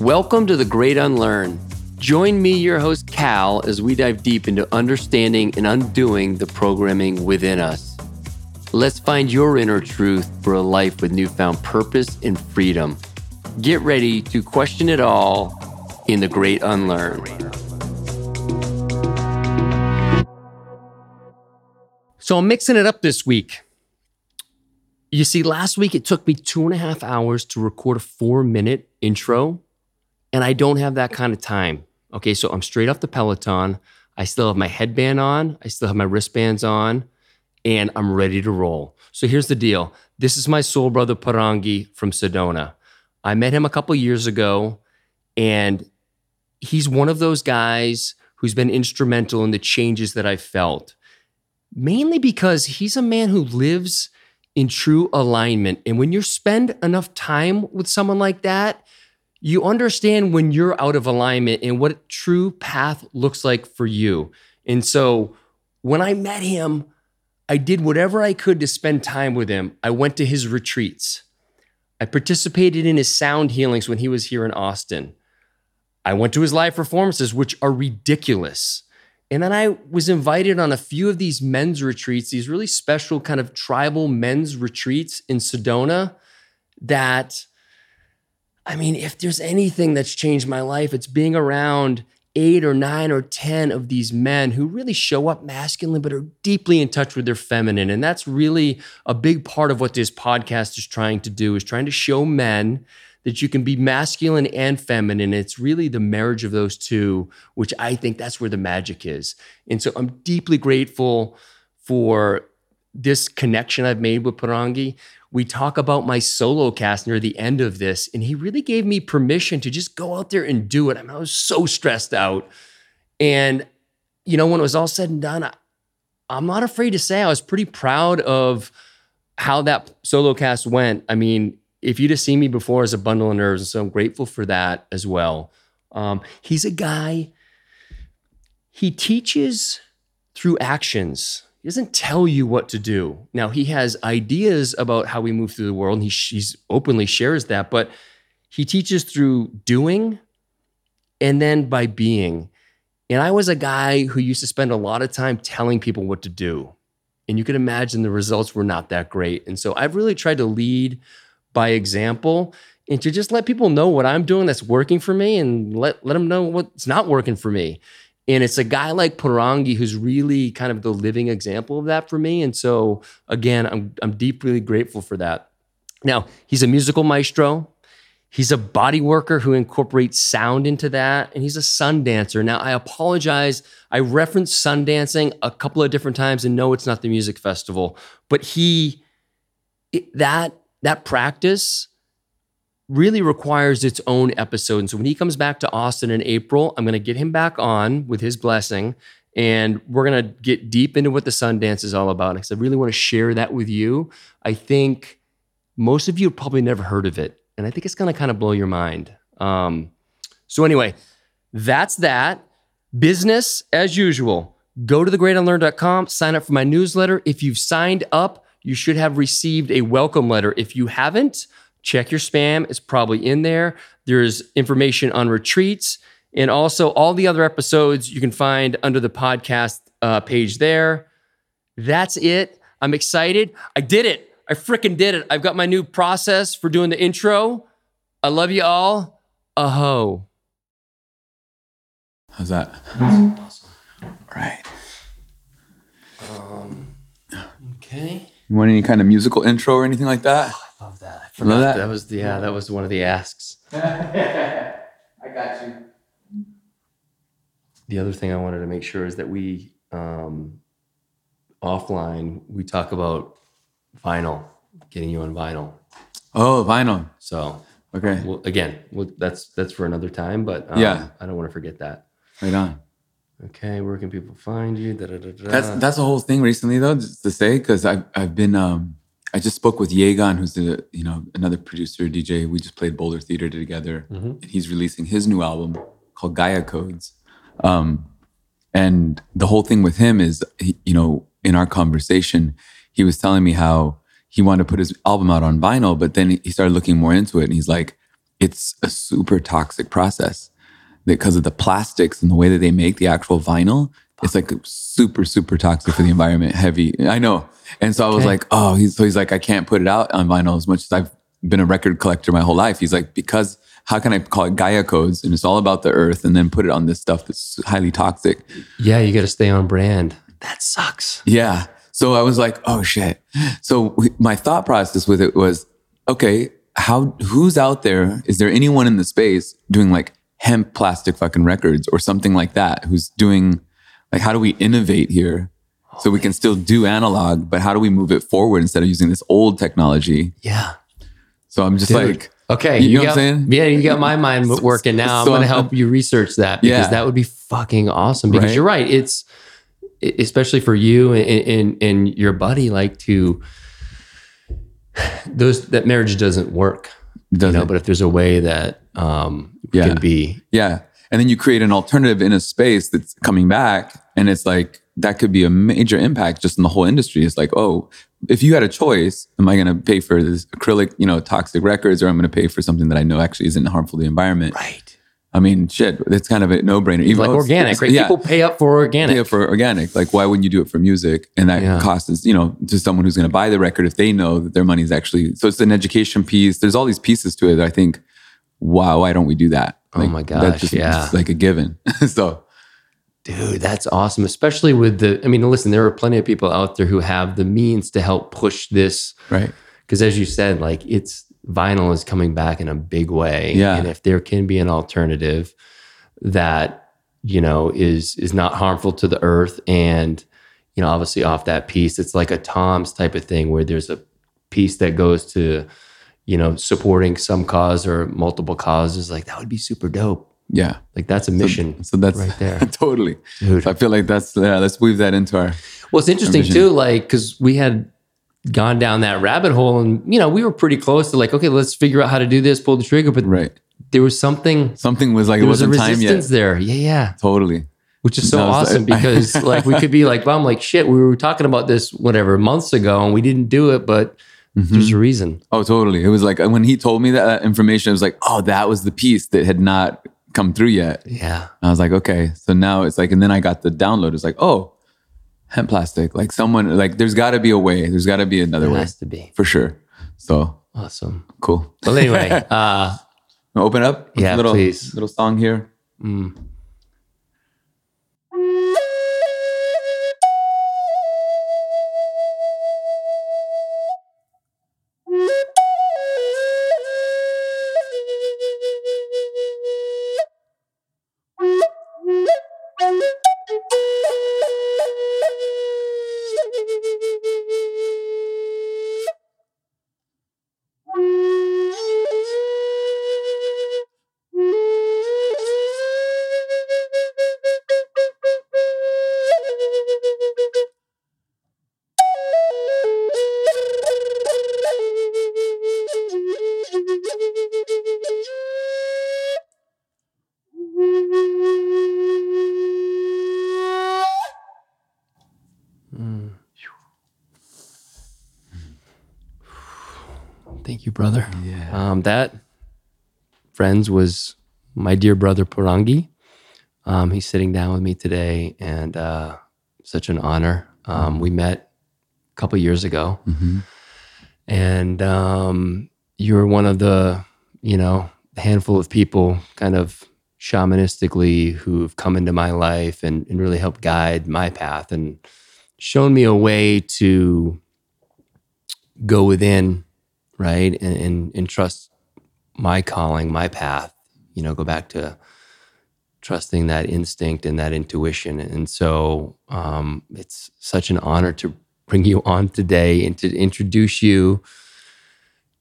Welcome to The Great Unlearn. Join me, your host, Cal, as we dive deep into understanding and undoing the programming within us. Let's find your inner truth for a life with newfound purpose and freedom. Get ready to question it all in The Great Unlearn. So I'm mixing it up this week. You see, last week it took me two and a half hours to record a four minute intro and I don't have that kind of time. Okay, so I'm straight off the Peloton. I still have my headband on, I still have my wristbands on, and I'm ready to roll. So here's the deal this is my soul brother Poranguí from Sedona. I met him a couple years ago, and he's one of those guys who's been instrumental in the changes that I've felt, mainly because he's a man who lives in true alignment. And when you spend enough time with someone like that, you understand when you're out of alignment and what true path looks like for you. And so when I met him, I did whatever I could to spend time with him. I went to his retreats. I participated in his sound healings when he was here in Austin. I went to his live performances, which are ridiculous. And then I was invited on a few of these men's retreats, these really special kind of tribal men's retreats in Sedona that I mean, if there's anything that's changed my life, it's being around eight or nine or 10 of these men who really show up masculine, but are deeply in touch with their feminine. And that's really a big part of what this podcast is trying to do is trying to show men that you can be masculine and feminine. It's really the marriage of those two, which I think that's where the magic is. And so I'm deeply grateful for this connection I've made with Poranguí we talk about my solo cast near the end of this, and he really gave me permission to just go out there and do it. I mean, I was so stressed out. And, you know, when it was all said and done, I, I'm not afraid to say I was pretty proud of how that solo cast went. I mean, if you'd have seen me before as a bundle of nerves, and so I'm grateful for that as well. Um, he's a guy, he teaches through actions. He doesn't tell you what to do. Now, he has ideas about how we move through the world, and he he's openly shares that, but he teaches through doing and then by being. And I was a guy who used to spend a lot of time telling people what to do. And you can imagine the results were not that great. And so I've really tried to lead by example and to just let people know what I'm doing that's working for me and let, let them know what's not working for me. And it's a guy like Poranguí who's really kind of the living example of that for me. And so again, I'm I'm deeply grateful for that. Now, he's a musical maestro. He's a body worker who incorporates sound into that, and he's a sun dancer. Now, I apologize. I referenced sun dancing a couple of different times, and no, it's not the music festival, but he it, that that practice really requires its own episode. And so when he comes back to Austin in April, I'm going to get him back on with his blessing. And we're going to get deep into what the Sundance is all about. Because I really want to share that with you. I think most of you have probably never heard of it. And I think it's going to kind of blow your mind. Um, so, anyway, that's that. Business as usual. Go to thegreatunlearn.com, sign up for my newsletter. If you've signed up, you should have received a welcome letter. If you haven't, Check your spam, it's probably in there. There's information on retreats and also all the other episodes you can find under the podcast uh, page there. That's it. I'm excited. I did it. I freaking did it. I've got my new process for doing the intro. I love you all. Aho. How's that? Awesome. All right. Um, okay. You want any kind of musical intro or anything like that? I love that. I forgot that. that was the, yeah, that was one of the asks. I got you. The other thing I wanted to make sure is that we um, offline we talk about vinyl, getting you on vinyl. Oh, vinyl. So okay. Well, again, well, that's that's for another time, but um, yeah, I don't want to forget that. Right on. Okay, where can people find you? Da, da, da, that's that's the whole thing recently, though, just to say, because I've I've been um I just spoke with Yegan, who's the you know another producer DJ. We just played Boulder Theater together, and he's releasing his new album called Gaia Codes. Um, and the whole thing with him is, he, you know, in our conversation, he was telling me how he wanted to put his album out on vinyl, but then he started looking more into it, and he's like, it's a super toxic process because of the plastics and the way that they make the actual vinyl. It's like super, super toxic for the environment, heavy. I know. And so I was Okay. like, oh, he's so he's like, I can't put it out on vinyl as much as I've been a record collector my whole life. He's like, because how can I call it Gaia codes and it's all about the earth and then put it on this stuff that's highly toxic? Yeah, you got to stay on brand. That sucks. Yeah. So I was like, oh shit. So my thought process with it was, okay, how who's out there? Is there anyone in the space doing like hemp plastic fucking records or something like that? Who's doing like how do we innovate here? So we can still do analog, but how do we move it forward instead of using this old technology? Yeah. So I'm just Dude. like, Okay, You know got, what I'm saying? Yeah, you got my mind working now. I'm going to help you research that because Yeah. that would be fucking awesome. Because Right? you're right. It's especially for you and, and and your buddy, like to those that marriage doesn't work. You doesn't know, but if there's a way that um Yeah. can be Yeah. And then you create an alternative in a space that's coming back. And it's like, that could be a major impact just in the whole industry. It's like, oh, if you had a choice, am I going to pay for this acrylic, you know, toxic records, or I'm going to pay for something that I know actually isn't harmful to the environment? right, I mean, shit, it's kind of a no brainer. Even like organic, right? Yeah. People pay up for organic. Yeah, for organic. Like, why wouldn't you do it for music? And that Yeah. cost is, you know, to someone who's going to buy the record if they know that their money is actually. So it's an education piece. There's all these pieces to it. That I think, wow, why don't we do that? Oh my gosh, that's just, yeah. like a given. so Dude, that's awesome. Especially with the, I mean, listen, there are plenty of people out there who have the means to help push this. right, Because as you said, like it's vinyl is coming back in a big way. Yeah. And if there can be an alternative that, you know, is is not harmful to the earth and, you know, obviously off that piece, it's like a Tom's type of thing where there's a piece that goes to, you know, supporting some cause or multiple causes. Like that would be super dope. yeah. Like that's a mission. So that's right there. totally. Dude. So I feel like that's yeah. Let's weave that into our Well, it's interesting too, like because we had gone down that rabbit hole, and you know we were pretty close to like, okay, let's figure out how to do this, pull the trigger. But right. there was something, Something was like there it was a resistance yet. there. Yeah, yeah, Totally. which is so No, awesome like- because like we could be like, well, I'm like, shit, we were talking about this whatever months ago, and we didn't do it, but Mm-hmm. there's a reason. Oh, totally. It was like when he told me that, that information, it was like, oh, that was the piece that had not come through yet. Yeah, I was like, okay. So now it's like, and then I got the download. It's like, oh, hemp plastic. Like someone, like there's got to be a way. There's got to be another it way has to be for sure. So awesome. cool. Well, anyway, uh, Open up. Yeah, little, please. Little song here. mm, Um, that, friends, was my dear brother Poranguí. Um, he's sitting down with me today, and uh, such an honor. Um, we met a couple years ago, Mhm. and um, you were one of the, you know, handful of people, kind of shamanistically, who've come into my life and, and really helped guide my path and shown me a way to go within, right, and, and, and trust my calling, my path. You know, go back to trusting that instinct and that intuition. And so um, it's such an honor to bring you on today and to introduce you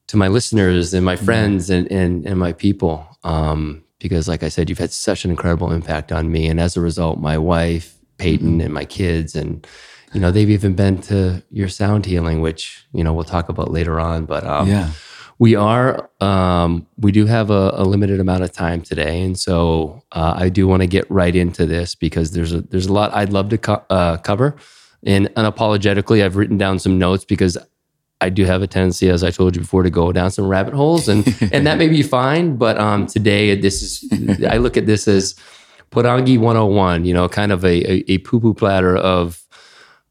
to my listeners and my friends and, and, and my people. Um, because, like I said, you've had such an incredible impact on me. And as a result, my wife, Peyton, and my kids. And, you know, they've even been to your sound healing, which you know we'll talk about later on. But um, yeah. We are um, we do have a, a limited amount of time today, and so uh, I do want to get right into this because there's a there's a lot I'd love to co- uh, cover. And unapologetically, I've written down some notes because I do have a tendency, as I told you before, to go down some rabbit holes, and and that may be fine. But um, today, this is I look at this as Poranguí 101. You know, kind of a a, a poo poo platter of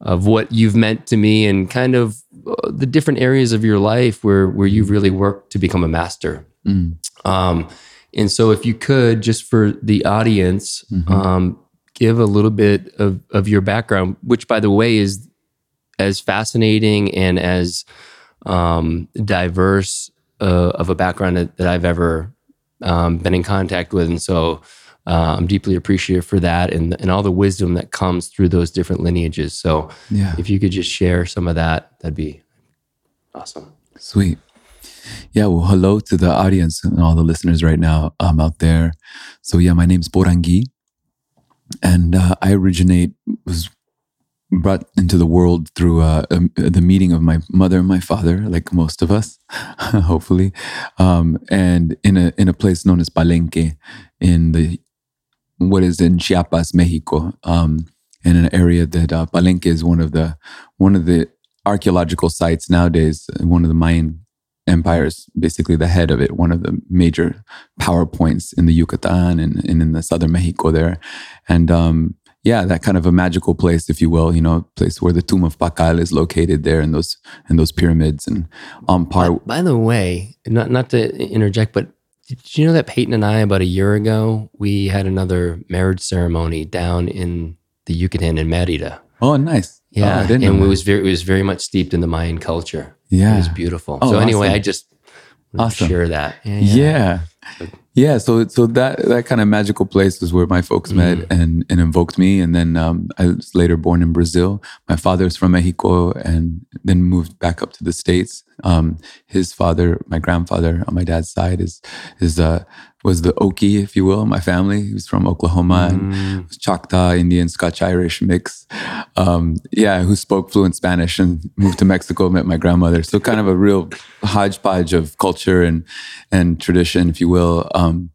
of what you've meant to me, and kind of uh, the different areas of your life where where you've really worked to become a master. Mm. Um, and so, if you could, just for the audience, Mhm. um, give a little bit of, of your background, which, by the way, is as fascinating and as um, diverse uh, of a background that, that I've ever um, been in contact with. And so, uh, I'm deeply appreciative for that and, and all the wisdom that comes through those different lineages. So, Yeah. if you could just share some of that, that'd be awesome. Sweet. Yeah, well, hello to the audience and all the listeners right now um, out there. So, yeah, my name's Poranguí, and uh, I originate was brought into the world through uh, um, the meeting of my mother and my father, like most of us, hopefully, um, and in a in a place known as Palenque, in the what is in Chiapas, Mexico, um, in an area that uh, Palenque is one of the one of the archaeological sites nowadays, one of the Mayan empires, basically the head of it, one of the major power points in the Yucatan and, and in the southern Mexico there. And um, yeah, that kind of a magical place, if you will, you know, place where the tomb of Pacal is located there and those and those pyramids and on par. By, by the way, not not to interject, but did you know that Peyton and I about a year ago we had another marriage ceremony down in the Yucatan in Merida. Oh, nice. Oh, Yeah, didn't and it was very it was very much steeped in the Mayan culture. Yeah, it was beautiful. Oh, so anyway, awesome. I just Awesome. share that. yeah yeah so so that that kind of magical place was where my folks met and and invoked me and then um, i was later born in brazil. My father's from mexico and then moved back up to the states. Um, his father my grandfather on my dad's side is is uh was the okie if you will my family he was from oklahoma and Mm, was Choctaw, Indian, Scotch Irish mix. Um, yeah, who spoke fluent Spanish and moved to Mexico, met my grandmother. So kind of a real hodgepodge of culture and and tradition, if you will. Um,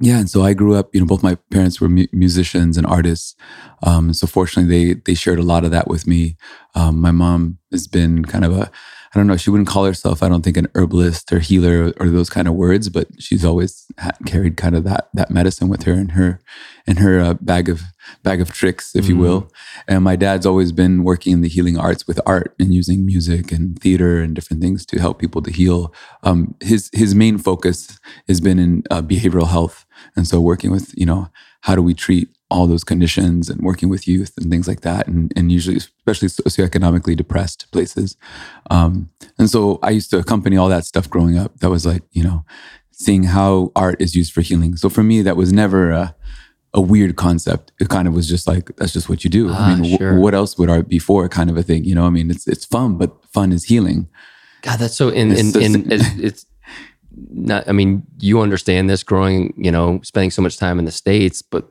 yeah, and so I grew up. You know, both my parents were mu- musicians and artists. Um, so fortunately, they they shared a lot of that with me. Um, my mom has been kind of a I don't know. She wouldn't call herself, I don't think, an herbalist or healer or those kind of words, but she's always carried kind of that that medicine with her in her in her uh, bag of bag of tricks, if you will. And my dad's always been working in the healing arts with art and using music and theater and different things to help people to heal. Um, his his main focus has been in uh, behavioral health, and so working with you know how do we treat all those conditions and working with youth and things like that, and, and usually especially socioeconomically depressed places. Um, and so I used to accompany all that stuff growing up. That was like you know seeing how art is used for healing. So for me, that was never a, a weird concept. It kind of was just like that's just what you do. Ah, I mean, sure. what else would art be for? Kind of a thing. You know, I mean, it's it's fun, but fun is healing. God, that's so. And, so- and it's, it's not. I mean, you understand this growing. You know, spending so much time in the states, but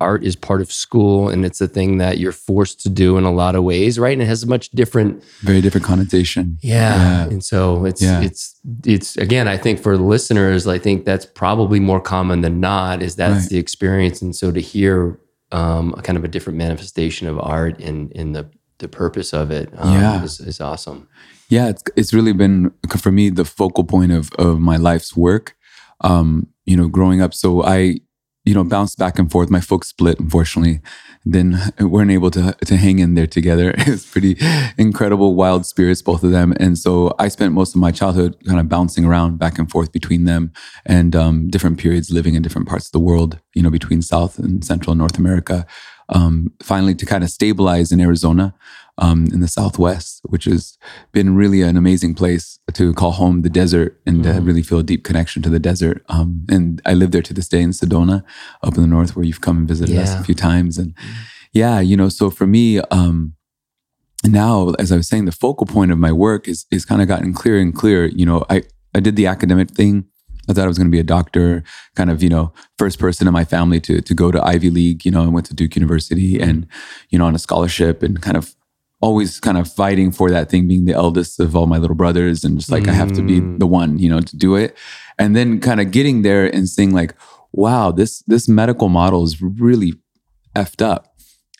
art is part of school, and it's a thing that you're forced to do in a lot of ways, right? And it has a much different. Very different connotation. Yeah. Yeah. And so it's Yeah. it's it's again, I think for listeners, I think that's probably more common than not. Is that's Right. the experience, and so to hear um, a kind of a different manifestation of art and in the the purpose of it, um, Yeah. is, is awesome. yeah it's, it's really been for me the focal point of, of my life's work um, you know growing up so i you know bounced back and forth. My folks split unfortunately. Then weren't able to to hang in there together. It's pretty incredible wild spirits both of them. And so i spent most of my childhood kind of bouncing around back and forth between them and um, different periods living in different parts of the world you know between south and central and north america um, finally to kind of stabilize in arizona um, in the Southwest, which has been really an amazing place to call home the desert and to really feel a deep connection to the desert. Um, and I live there to this day in Sedona, up in the north, where you've come and visited us a few times. And yeah, you know, so for me, um, now, as I was saying, the focal point of my work is is kind of gotten clearer and clearer. You know, I I did the academic thing I thought I was going to be a doctor, kind of, you know, first person in my family to to go to Ivy League, you know, I went to Duke University and, you know, on a scholarship and kind of always kind of fighting for that thing, being the eldest of all my little brothers and just like, I have to be the one, you know, to do it. And then kind of getting there and seeing like, wow, this this medical model is really effed up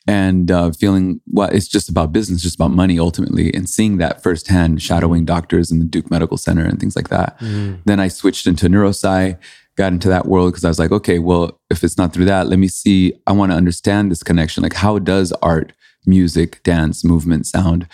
and uh, feeling well it's just about business just about money ultimately and seeing that firsthand shadowing doctors in the duke medical center and things like that Mm. then i switched into neurosci got into that world because i was like okay well if it's not through that let me see i want to understand this connection like how does art music dance movement sound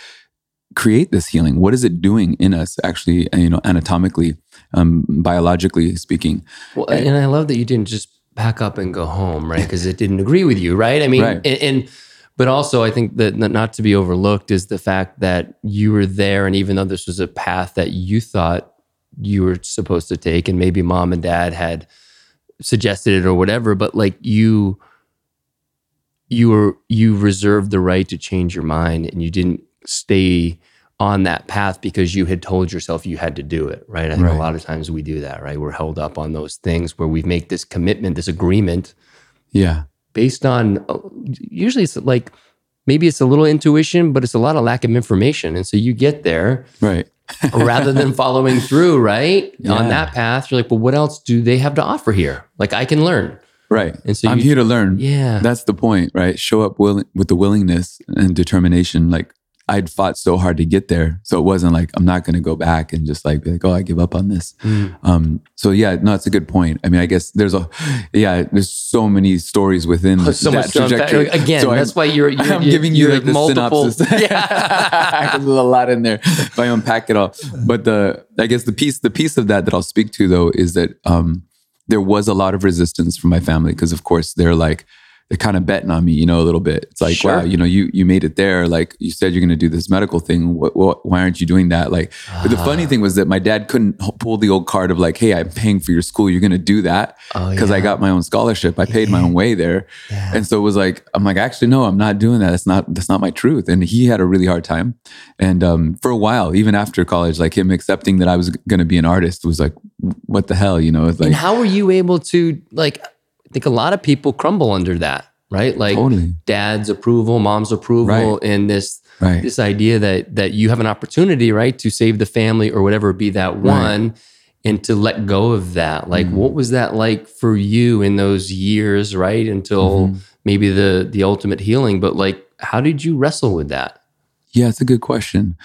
create this healing what is it doing in us actually you know anatomically um, biologically speaking Well, and I love that you didn't just pack up and go home, right? Because it didn't agree with you, right? I mean, Right. and, and but also I think that not to be overlooked is the fact that you were there, and even though this was a path that you thought you were supposed to take, and maybe mom and dad had suggested it or whatever, but like you, you were you reserved the right to change your mind, and you didn't stay on that path because you had told yourself you had to do it, right? I think Right. a lot of times we do that, right? We're held up on those things where we make this commitment, this agreement yeah based on uh, usually it's like maybe it's a little intuition, but it's a lot of lack of information. And so you get there right rather than following through, right? Yeah. On that path, you're like, well, what else do they have to offer here? Like I can learn. Right. And so I'm you- here to learn. Yeah. That's the point, right? Show up willing with the willingness and determination. Like I'd fought so hard to get there. So it wasn't like I'm not gonna go back and just like be like, oh, I give up on this. Mm. Um, so yeah, no, it's a good point. I mean, I guess there's a yeah, there's so many stories within so that much to unpack. trajectory. Again, So I'm- that's why you're, you're I'm you're- giving you you're like the multiple. synopsis. Yeah. There's a lot in there if I unpack it all. But the I guess the piece the piece of that that I'll speak to though is that um, there was a lot of resistance from my family because of course they're like they're kind of betting on me, you know, a little bit. It's like, Sure. wow, you know, you you made it there. Like you said, you're going to do this medical thing. What, what, why aren't you doing that? Like, but the funny thing was that my dad couldn't pull the old card of like, hey, I'm paying for your school. You're going to do that Oh, because I got my own scholarship. I paid my own way there. Yeah. And so it was like, I'm like, actually, no, I'm not doing that. That's not, that's not my truth. And he had a really hard time. And um, for a while, even after college, like him accepting that I was going to be an artist was like, what the hell, you know? It's like, and how were you able to like? I think a lot of people crumble under that, right? Like totally. dad's approval, mom's approval, Right. and this Right. this idea that that you have an opportunity, right, to save the family or whatever, be that one, and to let go of that. Like, Mm. what was that like for you in those years, right, until Mm-hmm. maybe the the ultimate healing? But like, how did you wrestle with that? Yeah, it's a good question.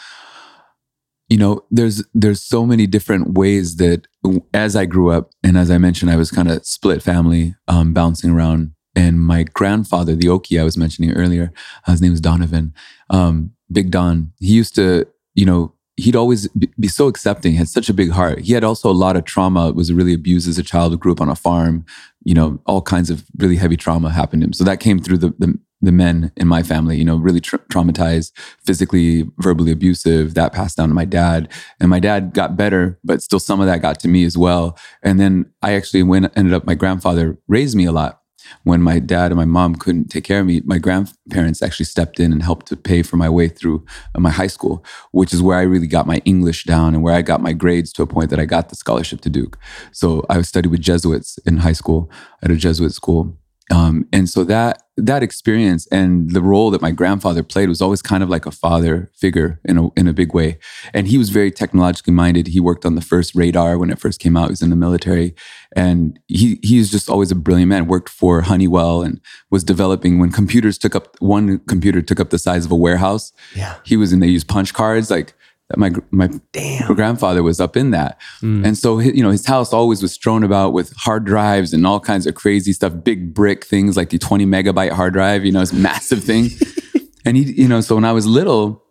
You know, there's there's so many different ways that as I grew up, and as I mentioned, I was kind of split family, um, bouncing around. And my grandfather, the Oki I was mentioning earlier, uh, his name was Donovan, um, Big Don. He used to, you know, he'd always be so accepting, had such a big heart. He had also a lot of trauma, was really abused as a child, grew up on a farm, you know, all kinds of really heavy trauma happened to him. So that came through the, the, the men in my family, you know, really tra- traumatized, physically, verbally abusive. That passed down to my dad. And my dad got better, but still some of that got to me as well. And then I actually went, ended up, my grandfather raised me a lot. When my dad and my mom couldn't take care of me, my grandparents actually stepped in and helped to pay for my way through uh, my high school, which is where I really got my English down and where I got my grades to a point that I got the scholarship to Duke. So I studied with Jesuits in high school at a Jesuit school. Um, and so that that experience and the role that my grandfather played was always kind of like a father figure in a in a big way. And he was very technologically minded. He worked on the first radar when it first came out. He was in the military, and he he was just always a brilliant man. Worked for Honeywell and was developing when computers took up one computer took up the size of a warehouse. Yeah. He was in. They used punch cards like. That my my Damn. grandfather was up in that, mm. and so you know his house always was strewn about with hard drives and all kinds of crazy stuff, big brick things like the twenty megabyte hard drive. You know, it's massive thing. and he, you know, so when I was little,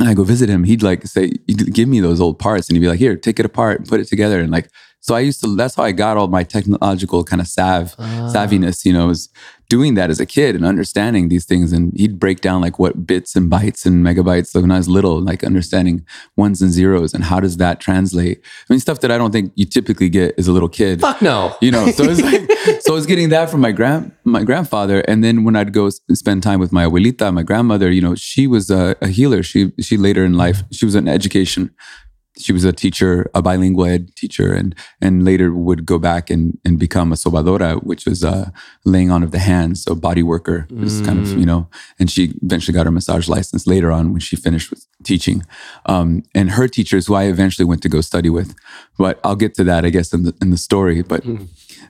and I go visit him, he'd like say, give me those old parts, and he'd be like, "Here, take it apart and put it together." And like, so I used to. That's how I got all my technological kind of sav ah. savviness. You know, was doing that as a kid and understanding these things. And he'd break down like what bits and bytes and megabytes like when I was little, like understanding ones and zeros and how does that translate. I mean, stuff that I don't think you typically get as a little kid Fuck no. you know so it's like so i was getting that from my grand my grandfather and then when i'd go spend time with my abuelita my grandmother you know she was a, a healer she she later in life she was in education she was a teacher, a bilingual ed teacher, and and later would go back and and become a sobadora, which was a laying on of the hands, so body worker. Is kind of you mm. know, and she eventually got her massage license later on when she finished with teaching. Um, and her teachers, who I eventually went to go study with, but I'll get to that, I guess, in the in the story. But mm.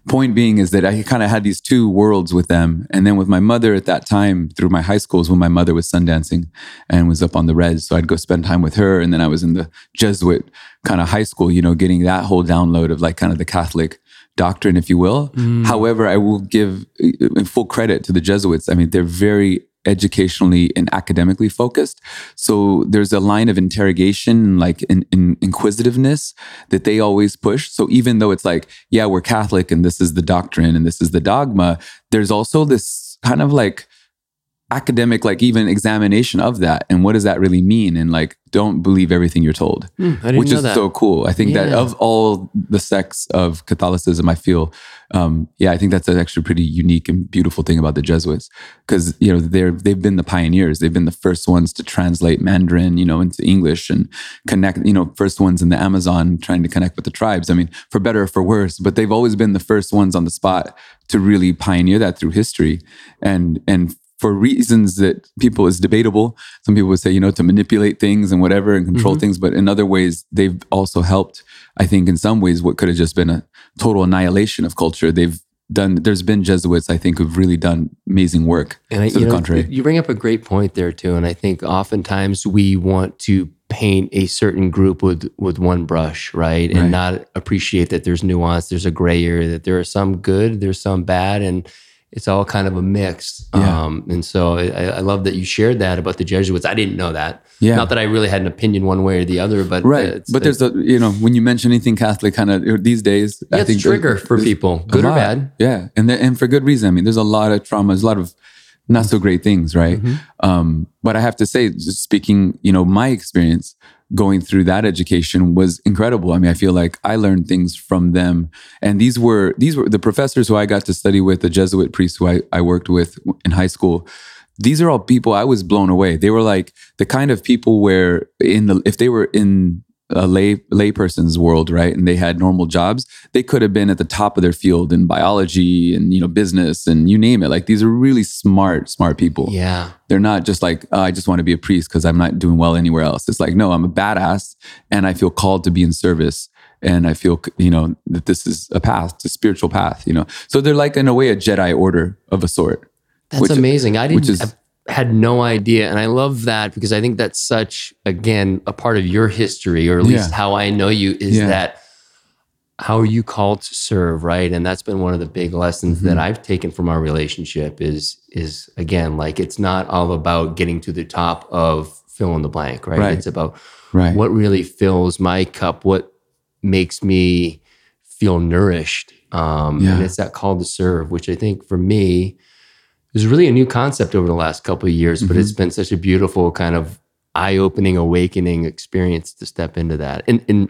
Point being is that I kind of had these two worlds with them. And then with my mother at that time, through my high schools, when my mother was sundancing and was up on the res. So I'd go spend time with her. And then I was in the Jesuit kind of high school, you know, getting that whole download of like kind of the Catholic doctrine, if you will. However, I will give uh, full credit to the Jesuits. I mean, they're very educationally and academically focused. So there's a line of interrogation, like in, in inquisitiveness that they always push. So even though it's like, yeah, we're Catholic and this is the doctrine and this is the dogma, there's also this kind of like academic, like even examination of that. And what does that really mean? And like, don't believe everything you're told, I didn't which is that. so cool. I think that of all the sects of Catholicism, I feel, um, yeah, I think that's actually pretty unique and beautiful thing about the Jesuits because you know they're they've been the pioneers. They've been the first ones to translate Mandarin, you know, into English and connect. You know, first ones in the Amazon trying to connect with the tribes. I mean, for better or for worse, but they've always been the first ones on the spot to really pioneer that through history and and for reasons that people is debatable. Some people would say, you know, to manipulate things and whatever and control mm-hmm. things, but in other ways, they've also helped. I think in some ways, what could have just been a total annihilation of culture, they've done. There's been Jesuits, I think, who've really done amazing work. And I, to the know, contrary, you bring up a great point there too, and I think oftentimes we want to paint a certain group with with one brush, right, and Right. not appreciate that there's nuance, there's a gray area, that there are some good, there's some bad, and it's all kind of a mix. Yeah. Um, and so I, I love that you shared that about the Jesuits. I didn't know that. Yeah. Not that I really had an opinion one way or the other, but right? it's- but there's a you know when you mention anything Catholic, kind of these days, yeah, I it's think a trigger for people, good or bad. Yeah, and there, and for good reason. I mean, there's a lot of trauma. There's a lot of not so great things, right? Um, but I have to say, just speaking, you know, my experience going through that education was incredible. I mean, I feel like I learned things from them, and these were these were the professors who I got to study with, the Jesuit priests who I, I worked with in high school. These are all people I was blown away. They were like the kind of people where in the if they were in a lay layperson's world, right, and they had normal jobs, they could have been at the top of their field in biology and you know business and you name it. Like these are really smart, smart people. Yeah. They're not just like oh, I just want to be a priest because I'm not doing well anywhere else. It's like no, I'm a badass and I feel called to be in service. And I feel, you know, that this is a path, it's a spiritual path, you know. So they're like, in a way, a Jedi order of a sort. That's Which- amazing. I which didn't is- I had no idea. And I love that because I think that's such, again, a part of your history, or at least Yeah. how I know you, is Yeah. that how are you called to serve, right? And that's been one of the big lessons that Mm-hmm. I've taken from our relationship is is again, like it's not all about getting to the top of fill in the blank, right? Right. It's about Right. what really fills my cup, what makes me feel nourished. Um, Yeah. And it's that call to serve, which I think for me is really a new concept over the last couple of years, but Mm-hmm. it's been such a beautiful kind of eye opening, awakening experience to step into that. And, and,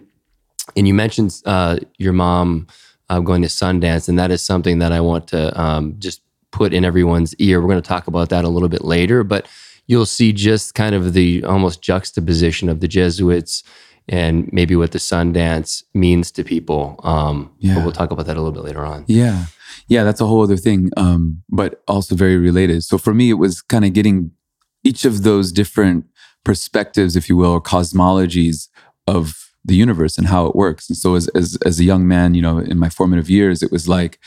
and you mentioned uh, your mom uh, going to Sundance, and that is something that I want to um, just put in everyone's ear. We're going to talk about that a little bit later, but you'll see just kind of the almost juxtaposition of the Jesuits and maybe what the Sundance means to people. Um, But Yeah. we'll talk about that a little bit later on. Yeah. Yeah, that's a whole other thing, um, but also very related. So for me, it was kind of getting each of those different perspectives, if you will, or cosmologies of the universe and how it works. And so as, as, as a young man, you know, in my formative years, it was like,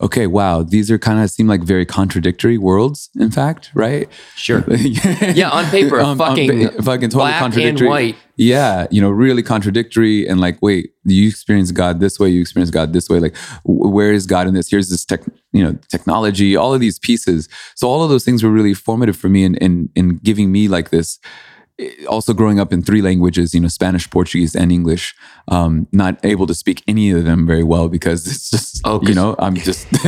okay, wow, these are kind of seem like very contradictory worlds, in fact, right? Sure. yeah, on paper, um, fucking fucking totally black and contradictory. white. Yeah, you know, really contradictory and like, wait, you experience God this way, you experience God this way. Like, w- where is God in this? Here's this tech, you know, technology, all of these pieces. So all of those things were really formative for me in in, in giving me like this. Eh, Also, growing up in three languages, you know, Spanish, Portuguese, and English, um, not able to speak any of them very well because it's just, Oh, you know, I'm just,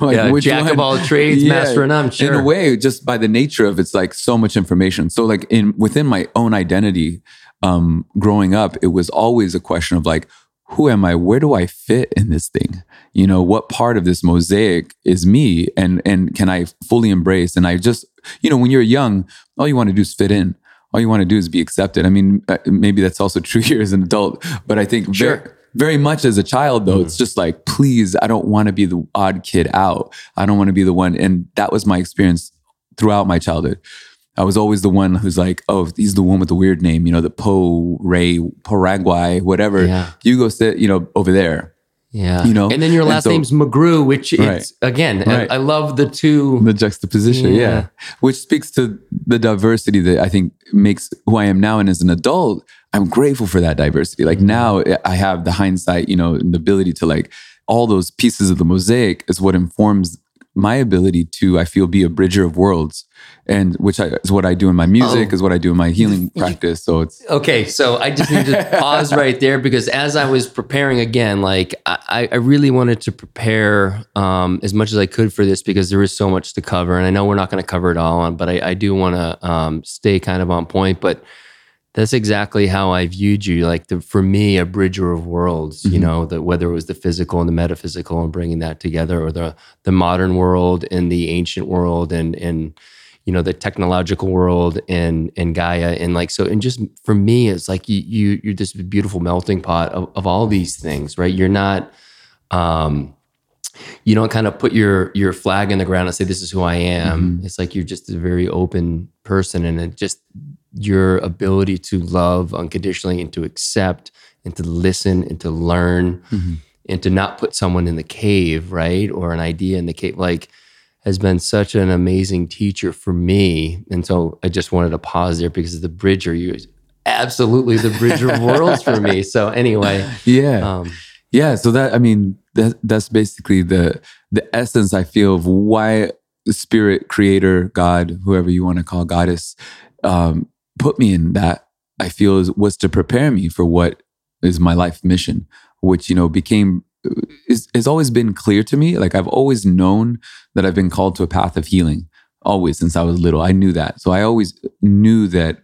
like, Yeah, which jack of one? all trades, master of none, In sure. a way, just by the nature of it's like so much information. So like in within my own identity, um, growing up, it was always a question of like, who am I? Where do I fit in this thing? You know, what part of this mosaic is me, and and can I fully embrace? And I just, you know, when you're young, all you want to do is fit in. All you want to do is be accepted. I mean, uh, maybe that's also true here as an adult, but I think Sure. very, very much as a child though, it's just like, please, I don't want to be the odd kid out. I don't want to be the one. And that was my experience throughout my childhood. I was always the one who's like, oh, he's the one with the weird name, you know, the Po Ray, Paraguay, whatever. Yeah. You go sit, you know, over there. Yeah. You know, and then your last so- name's McGrew, which Right. it's again, Right. I, I love the two. the juxtaposition yeah. Yeah. which speaks to the diversity that i think makes who i am now and as an adult i'm grateful for that diversity like mm-hmm. now eh, i have the hindsight you know and the ability to like all those pieces of the mosaic is what informs my ability to i feel be a bridger of worlds and which I, is what i do in my music Oh. is what i do in my healing practice so it's Okay, so I just need to pause right there because as I was preparing again, like I, I really wanted to prepare um, as much as I could for this because there is so much to cover, and I know we're not going to cover it all on, but I, I do want to um, stay kind of on point. But that's exactly how I viewed you, like the, for me, a bridger of worlds. You Mhm. know, that whether it was the physical and the metaphysical and bringing that together, or the the modern world and the ancient world, and and you know the technological world and and Gaia and like so and just for me it's like you, you you're this beautiful melting pot of, of all these things right you're not um you don't kind of put your your flag in the ground and say this is who I am it's like you're just a very open person and it just your ability to love unconditionally and to accept and to listen and to learn and to not put someone in the cave right or an idea in the cave like has been such an amazing teacher for me. And so I just wanted to pause there because the bridger, you absolutely the bridge of worlds for me. So anyway, yeah um, Yeah, so that I mean that that's basically the the essence I feel of why the spirit creator God whoever you want to call goddess um, put me in that I feel is, was to prepare me for what is my life mission, which you know became is has always been clear to me. Like I've always known that I've been called to a path of healing, always since I was little. I knew that, so I always knew that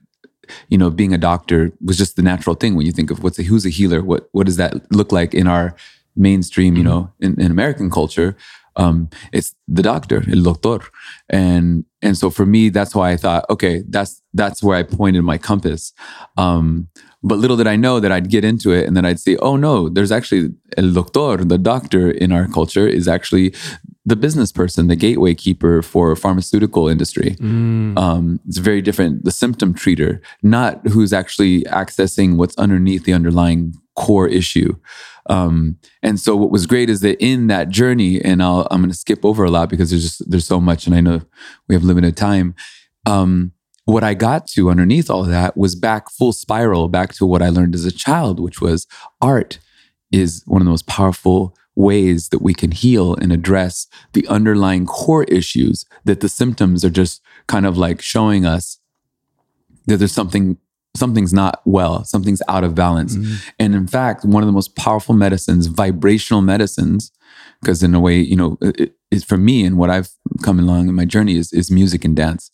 you know, being a doctor was just the natural thing when you think of what's a who's a healer, what what does that look like in our mainstream, you know, in, in American culture. Um, it's the doctor, el doctor. And and so for me, that's why I thought, okay, that's that's where I pointed my compass. Um, but little did I know that I'd get into it and then I'd say, oh no, there's actually el doctor, the doctor in our culture is actually the business person, the gateway keeper for pharmaceutical industry um, it's very different. The symptom treater, not who's actually accessing what's underneath the underlying core issue. Um, and so what was great is that in that journey, and I'll, I'm going to skip over a lot because there's just there's so much, and I know we have limited time. Um, what I got to underneath all that was back full spiral, back to what I learned as a child, which was art is one of the most powerful ways that we can heal and address the underlying core issues that the symptoms are just kind of like showing us that there's something something's not well something's out of balance. And in fact one of the most powerful medicines vibrational medicines because in a way you know it, it's for me and what i've come along in my journey is, is music and dance.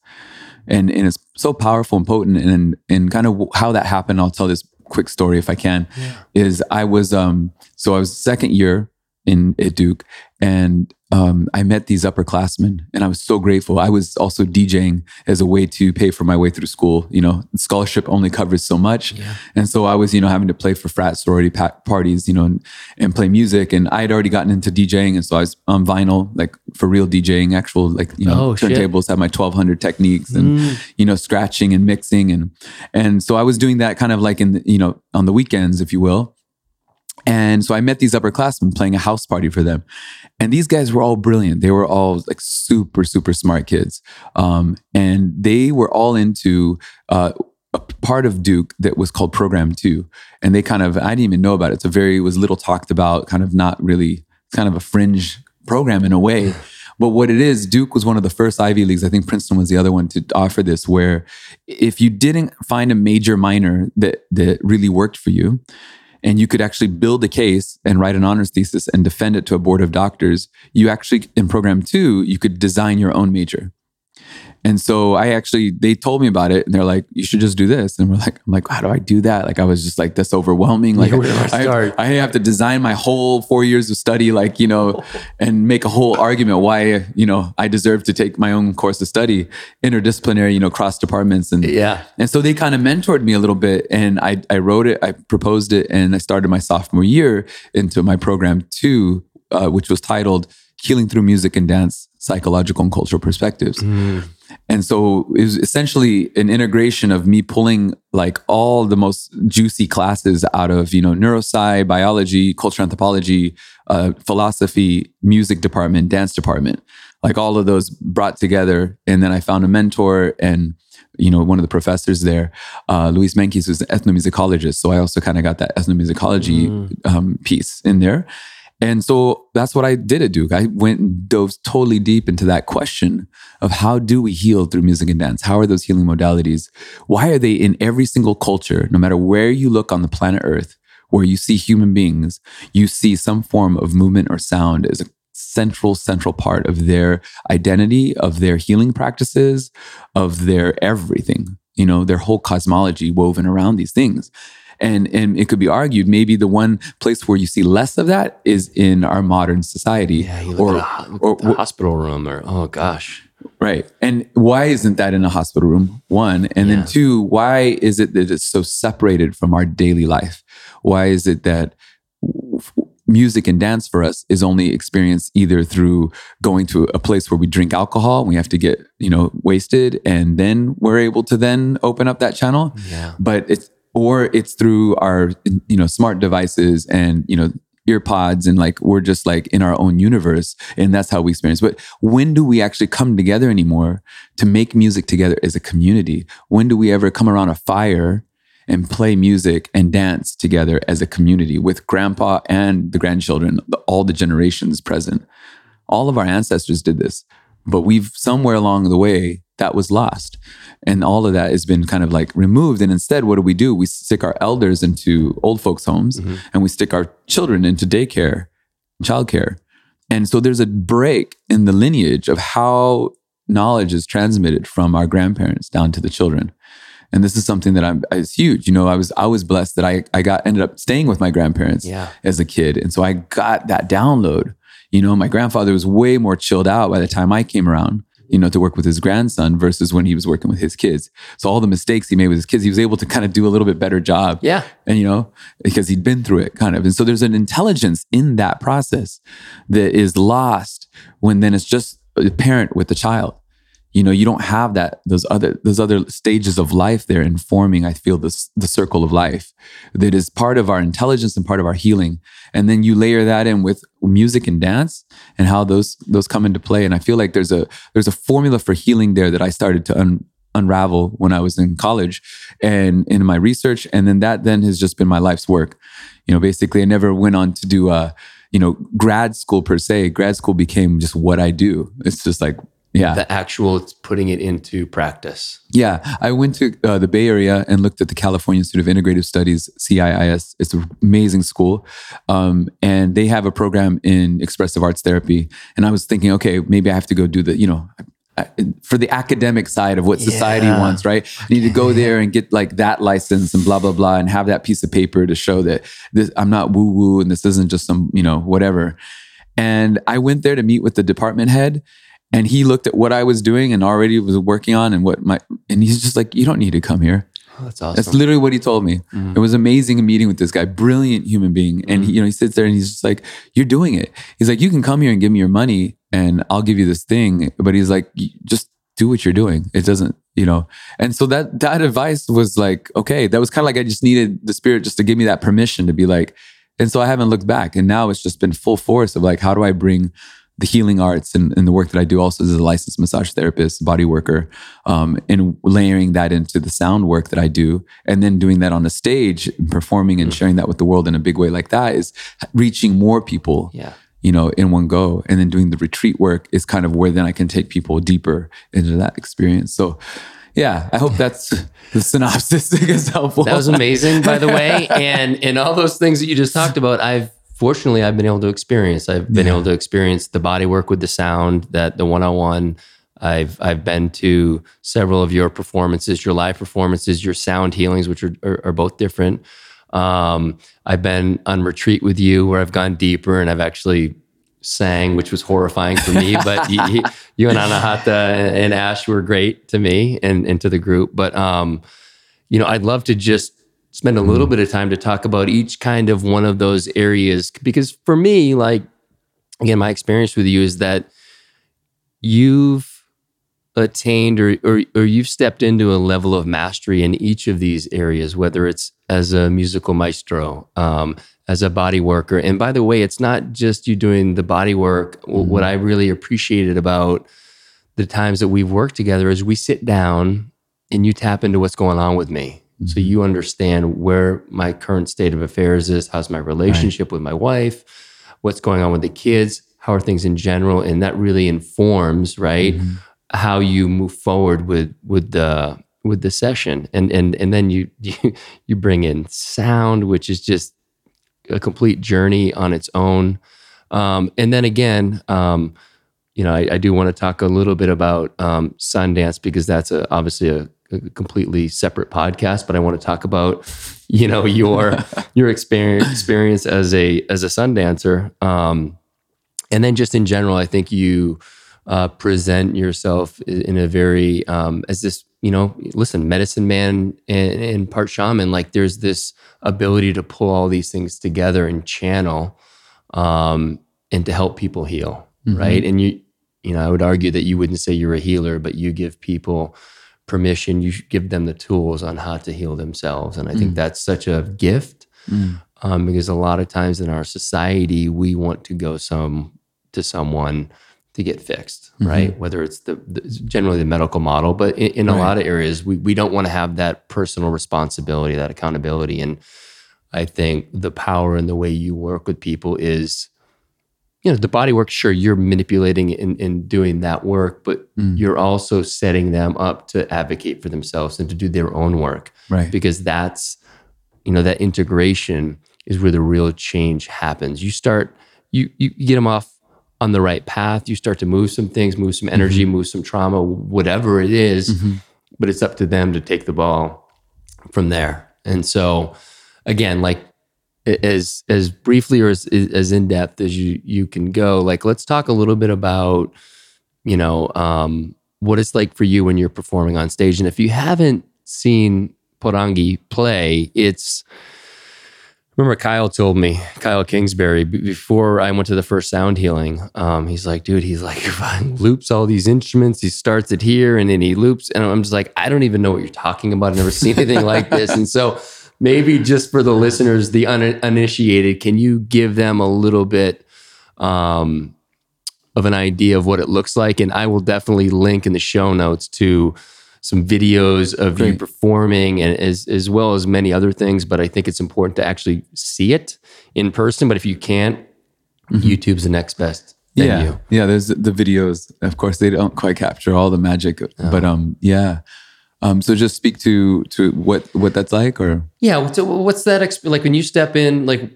And and it's so powerful and potent and and kind of how that happened i'll tell this quick story if i can is i was um so i was second year in at duke and um, I met these upperclassmen and I was so grateful. I was also DJing as a way to pay for my way through school. You know, scholarship only covers so much. And so I was, you know, having to play for frat sorority pa- parties, you know, and, and play music. And I had already gotten into DJing. And so I was on vinyl, like for real DJing, actual, like, you know, Oh, turntables, had my 1200 Technics and, you know, scratching and mixing. And, and so I was doing that kind of like in, the, you know, on the weekends, if you will. And so I met these upperclassmen playing a house party for them. And these guys were all brilliant. They were all like super, super smart kids. Um, and they were all into uh, a part of Duke that was called Program Two. And they kind of, I didn't even know about it. It's a very, it was little talked about, kind of not really, kind of a fringe program in a way. But what it is, Duke was one of the first Ivy Leagues. I think Princeton was the other one to offer this, where if you didn't find a major minor that that really worked for you, and you could actually build a case and write an honors thesis and defend it to a board of doctors, you actually in program two, you could design your own major. And so I actually, they told me about it and they're like, you should just do this. And we're like, I'm like, how do I do that? Like, I was just like, that's overwhelming. Like, Yeah, I? I, I have to design my whole four years of study, like, you know, and make a whole argument why, you know, I deserve to take my own course of study, interdisciplinary, you know, cross departments. And, Yeah. and so they kind of mentored me a little bit and I, I wrote it, I proposed it, and I started my sophomore year into my program too, uh, which was titled Healing Through Music and Dance Psychological and Cultural Perspectives. And so it was essentially an integration of me pulling like all the most juicy classes out of, you know, neurosci, biology, cultural anthropology, uh, philosophy, music department, dance department, like all of those brought together. And then I found a mentor and, you know, one of the professors there, uh, Louise Meintjes, who's an ethnomusicologist. So I also kind of got that ethnomusicology um, piece in there. And so that's what I did at Duke. I went and dove totally deep into that question of how do we heal through music and dance? How are those healing modalities? Why are they in every single culture, no matter where you look on the planet Earth, where you see human beings, you see some form of movement or sound as a central, central part of their identity, of their healing practices, of their everything, you know, their whole cosmology woven around these things. And, and it could be argued maybe the one place where you see less of that is in our modern society. Yeah. You look or, at, a, or- hospital room or, oh gosh. Right. And why isn't that in a hospital room? One. And Yeah. then two, why is it that it's so separated from our daily life? Why is it that music and dance for us is only experienced either through going to a place where we drink alcohol and we have to get, you know, wasted and then we're able to then open up that channel? Yeah. but it's or it's through our you know smart devices and you know ear pods and like we're just like in our own universe and that's how we experience. But when do we actually come together anymore to make music together as a community? When do we ever come around a fire and play music and dance together as a community with grandpa and the grandchildren all the generations present? All of our ancestors did this but we've somewhere along the way that was lost and all of that has been kind of like removed and instead what do we do we stick our elders into old folks homes mm-hmm. and we stick our children into daycare childcare and so there's a break in the lineage of how knowledge is transmitted from our grandparents down to the children and this is something that I'm is huge. You know, I was I was blessed that I I got ended up staying with my grandparents Yeah. as a kid, and so I got that download. You know, my grandfather was way more chilled out by the time I came around. You know, to work with his grandson versus when he was working with his kids. So all the mistakes he made with his kids, he was able to kind of do a little bit better job. Yeah. And you know, because he'd been through it kind of. And so there's an intelligence in that process that is lost when then it's just a parent with the child you know you don't have that those other those other stages of life there informing i feel this the circle of life that is part of our intelligence and part of our healing and then you layer that in with music and dance and how those those come into play. And i feel like there's a there's a formula for healing there that i started to un, unravel when i was in college and in my research. And then that then has just been my life's work. You know basically i never went on to do uh you know grad school per se. Grad school became just what i do. It's just like yeah The actual it's putting it into practice. yeah, I went to uh, the Bay Area and looked at the California Institute of Integrative Studies, CIIS. It's an amazing school. Um, and they have a program in expressive arts therapy. And I was thinking, okay, maybe I have to go do the, you know for the academic side of what society Yeah. wants, right? I need to go there and get like that license and blah, blah, blah, and have that piece of paper to show that this, I'm not woo woo and this isn't just some, you know, whatever. And I went there to meet with the department head and he looked at what I was doing and already was working on and what my and he's just like, you don't need to come here. Oh, that's awesome. That's literally what he told me. Mm-hmm. It was amazing meeting with this guy, brilliant human being. And he, mm-hmm. you know, he sits there and he's just like, "You're doing it." He's like, "You can come here and give me your money, and I'll give you this thing." But he's like, "Just do what you're doing. It doesn't, you know." And so that that advice was like, okay, that was kind of like I just needed the spirit just to give me that permission to be like. And so I haven't looked back, and now it's just been full force of like, how do I bring the healing arts and, and the work that I do also as a licensed massage therapist, body worker, um, and layering that into the sound work that I do, and then doing that on the stage, performing and sharing that with the world in a big way like that is reaching more people, yeah. you know, in one go. And then doing the retreat work is kind of where then I can take people deeper into that experience. So, yeah, I hope that's the synopsis is helpful. That was amazing, by the way. And and all those things that you just talked about, I've fortunately I've been able to experience. I've been Yeah. able to experience the body work with the sound, that the one on one, I've I've been to several of your performances, your live performances, your sound healings, which are are, are both different. Um, I've been on retreat with you where I've gone deeper and I've actually sang, which was horrifying for me. but you, you, and Anahata and Ash were great to me and, and to the group. But um, you know, I'd love to just spend a little mm. bit of time to talk about each kind of one of those areas because for me, like again, my experience with you is that you've attained or, or, or you've stepped into a level of mastery in each of these areas, whether it's as a musical maestro, um, as a body worker. And by the way, it's not just you doing the body work. Mm-hmm. What I really appreciated about the times that we've worked together is we sit down and you tap into what's going on with me. Mm-hmm. So you understand where my current state of affairs is, how's my relationship right. with my wife, what's going on with the kids, how are things in general, and that really informs, right, mm-hmm. how you move forward with with the with the session. And and and then you you you bring in sound, which is just a complete journey on its own. Um, and then again, um, you know, I, I do want to talk a little bit about um, Sundance because that's a, obviously a, a, completely separate podcast. But I want to talk about, you know, your your experience experience as a as a Sundancer, um, and then just in general, I think you uh, present yourself in a very um, as this you know, listen, medicine man and, and, part shaman, like there's this ability to pull all these things together and channel um, and to help people heal. Mm-hmm. Right. And you, you know, I would argue that you wouldn't say you're a healer, but you give people permission, you give them the tools on how to heal themselves. And I mm think that's such a gift mm um, because a lot of times in our society, we want to go some to someone to get fixed, mm-hmm. right? Whether it's the, the, generally the medical model, but in, in right. a lot of areas, we, we don't want to have that personal responsibility, that accountability. And I think the power in the way you work with people is, you know, the body work, sure, you're manipulating and, and doing that work, but mm. you're also setting them up to advocate for themselves and to do their own work. Right. Because that's, you know, that integration is where the real change happens. You start, you, you get them off on the right path. You start to move some things, move some energy, mm-hmm. move some trauma, whatever it is, mm-hmm. But it's up to them to take the ball from there. And so, again, like as as briefly or as as in depth as you you can go, like let's talk a little bit about you know um, what it's like for you when you're performing on stage. And if you haven't seen Poranguí play, it's remember Kyle told me, Kyle Kingsbury, before I went to the first sound healing, um, he's like, dude, he's like, loops all these instruments. He starts it here and then he loops. And I'm just like, I don't even know what you're talking about. I've never seen anything like this. And so maybe just for the listeners, the uninitiated, can you give them a little bit um, of an idea of what it looks like? And I will definitely link in the show notes to some videos of Great. you performing and as as well as many other things. But I think it's important to actually see it in person. But if you can't, mm-hmm. YouTube's the next best. Venue. Yeah, yeah. There's the videos. Of course, they don't quite capture all the magic, oh. but um, yeah. Um, so just speak to to what what that's like, or yeah. So what's that? Exp- like when you step in, like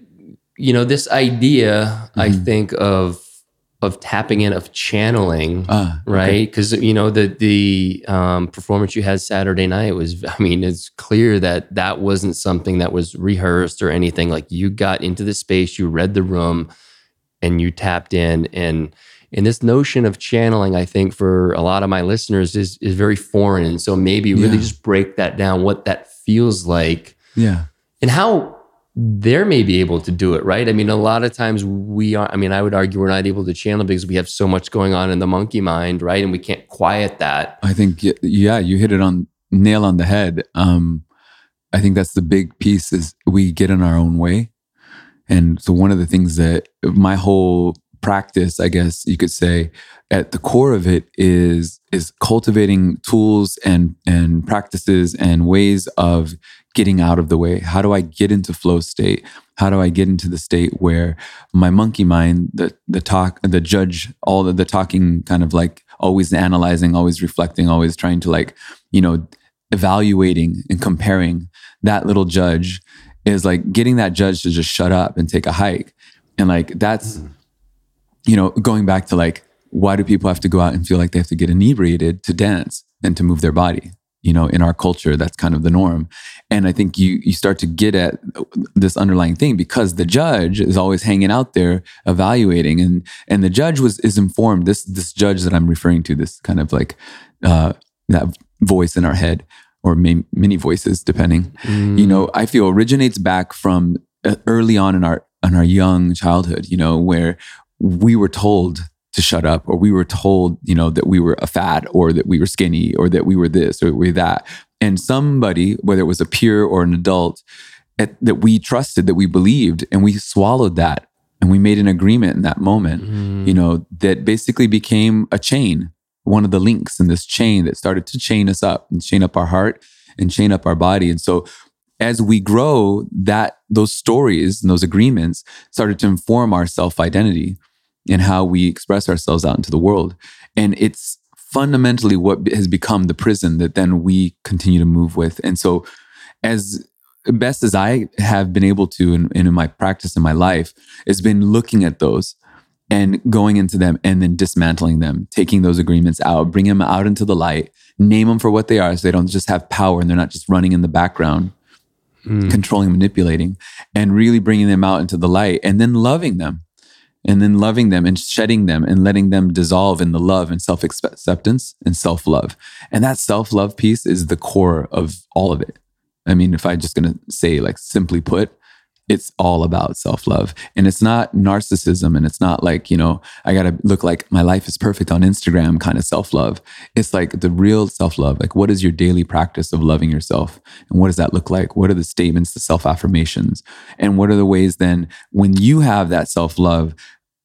you know, this idea. Mm-hmm. I think of of tapping in of channeling ah, right because okay. you know the the um, performance you had saturday night was i mean it's clear that that wasn't something that was rehearsed or anything like you got into the space you read the room and you tapped in and and this notion of channeling i think for a lot of my listeners is is very foreign and so maybe really yeah. just break that down what that feels like yeah and how they're maybe able to do it, right? I mean, a lot of times we are, I mean, I would argue we're not able to channel because we have so much going on in the monkey mind, right? And we can't quiet that. I think, yeah, you hit it on nail on the head. Um, I think that's the big piece is we get in our own way. And so one of the things that my whole practice, I guess you could say, at the core of it is is cultivating tools and and practices and ways of getting out of the way. How do I get into flow state? How do I get into the state where my monkey mind, the the talk, the judge, all the, the talking, kind of like always analyzing, always reflecting, always trying to like you know evaluating and comparing that little judge is like getting that judge to just shut up and take a hike and like that's mm-hmm. you know going back to like why do people have to go out and feel like they have to get inebriated to dance and to move their body? You know, in our culture, that's kind of the norm. And I think you you start to get at this underlying thing because the judge is always hanging out there evaluating, and and the judge was is informed. This this judge that I'm referring to, this kind of like uh, that voice in our head or may, many voices, depending. Mm. You know, I feel originates back from uh, early on in our in our young childhood. You know, where we were told to shut up or we were told you know that we were a fat or that we were skinny or that we were this or we were that and somebody whether it was a peer or an adult at, that we trusted that we believed and we swallowed that and we made an agreement in that moment mm. you know that basically became a chain one of the links in this chain that started to chain us up and chain up our heart and chain up our body and so as we grow that those stories and those agreements started to inform our self identity and how we express ourselves out into the world. And it's fundamentally what has become the prison that then we continue to move with. And so, as best as I have been able to in, in my practice in my life, has been looking at those and going into them and then dismantling them, taking those agreements out, bring them out into the light, name them for what they are so they don't just have power and they're not just running in the background, mm. controlling, manipulating, and really bringing them out into the light and then loving them and then loving them and shedding them and letting them dissolve in the love and self acceptance and self love. And that self love piece is the core of all of it. I mean, if I'm just to say, like, simply put, it's all about self love. And it's not narcissism. And it's not like, you know, I got to look like my life is perfect on Instagram kind of self love. It's like the real self love. Like, what is your daily practice of loving yourself? And what does that look like? What are the statements, the self affirmations? And what are the ways then when you have that self love,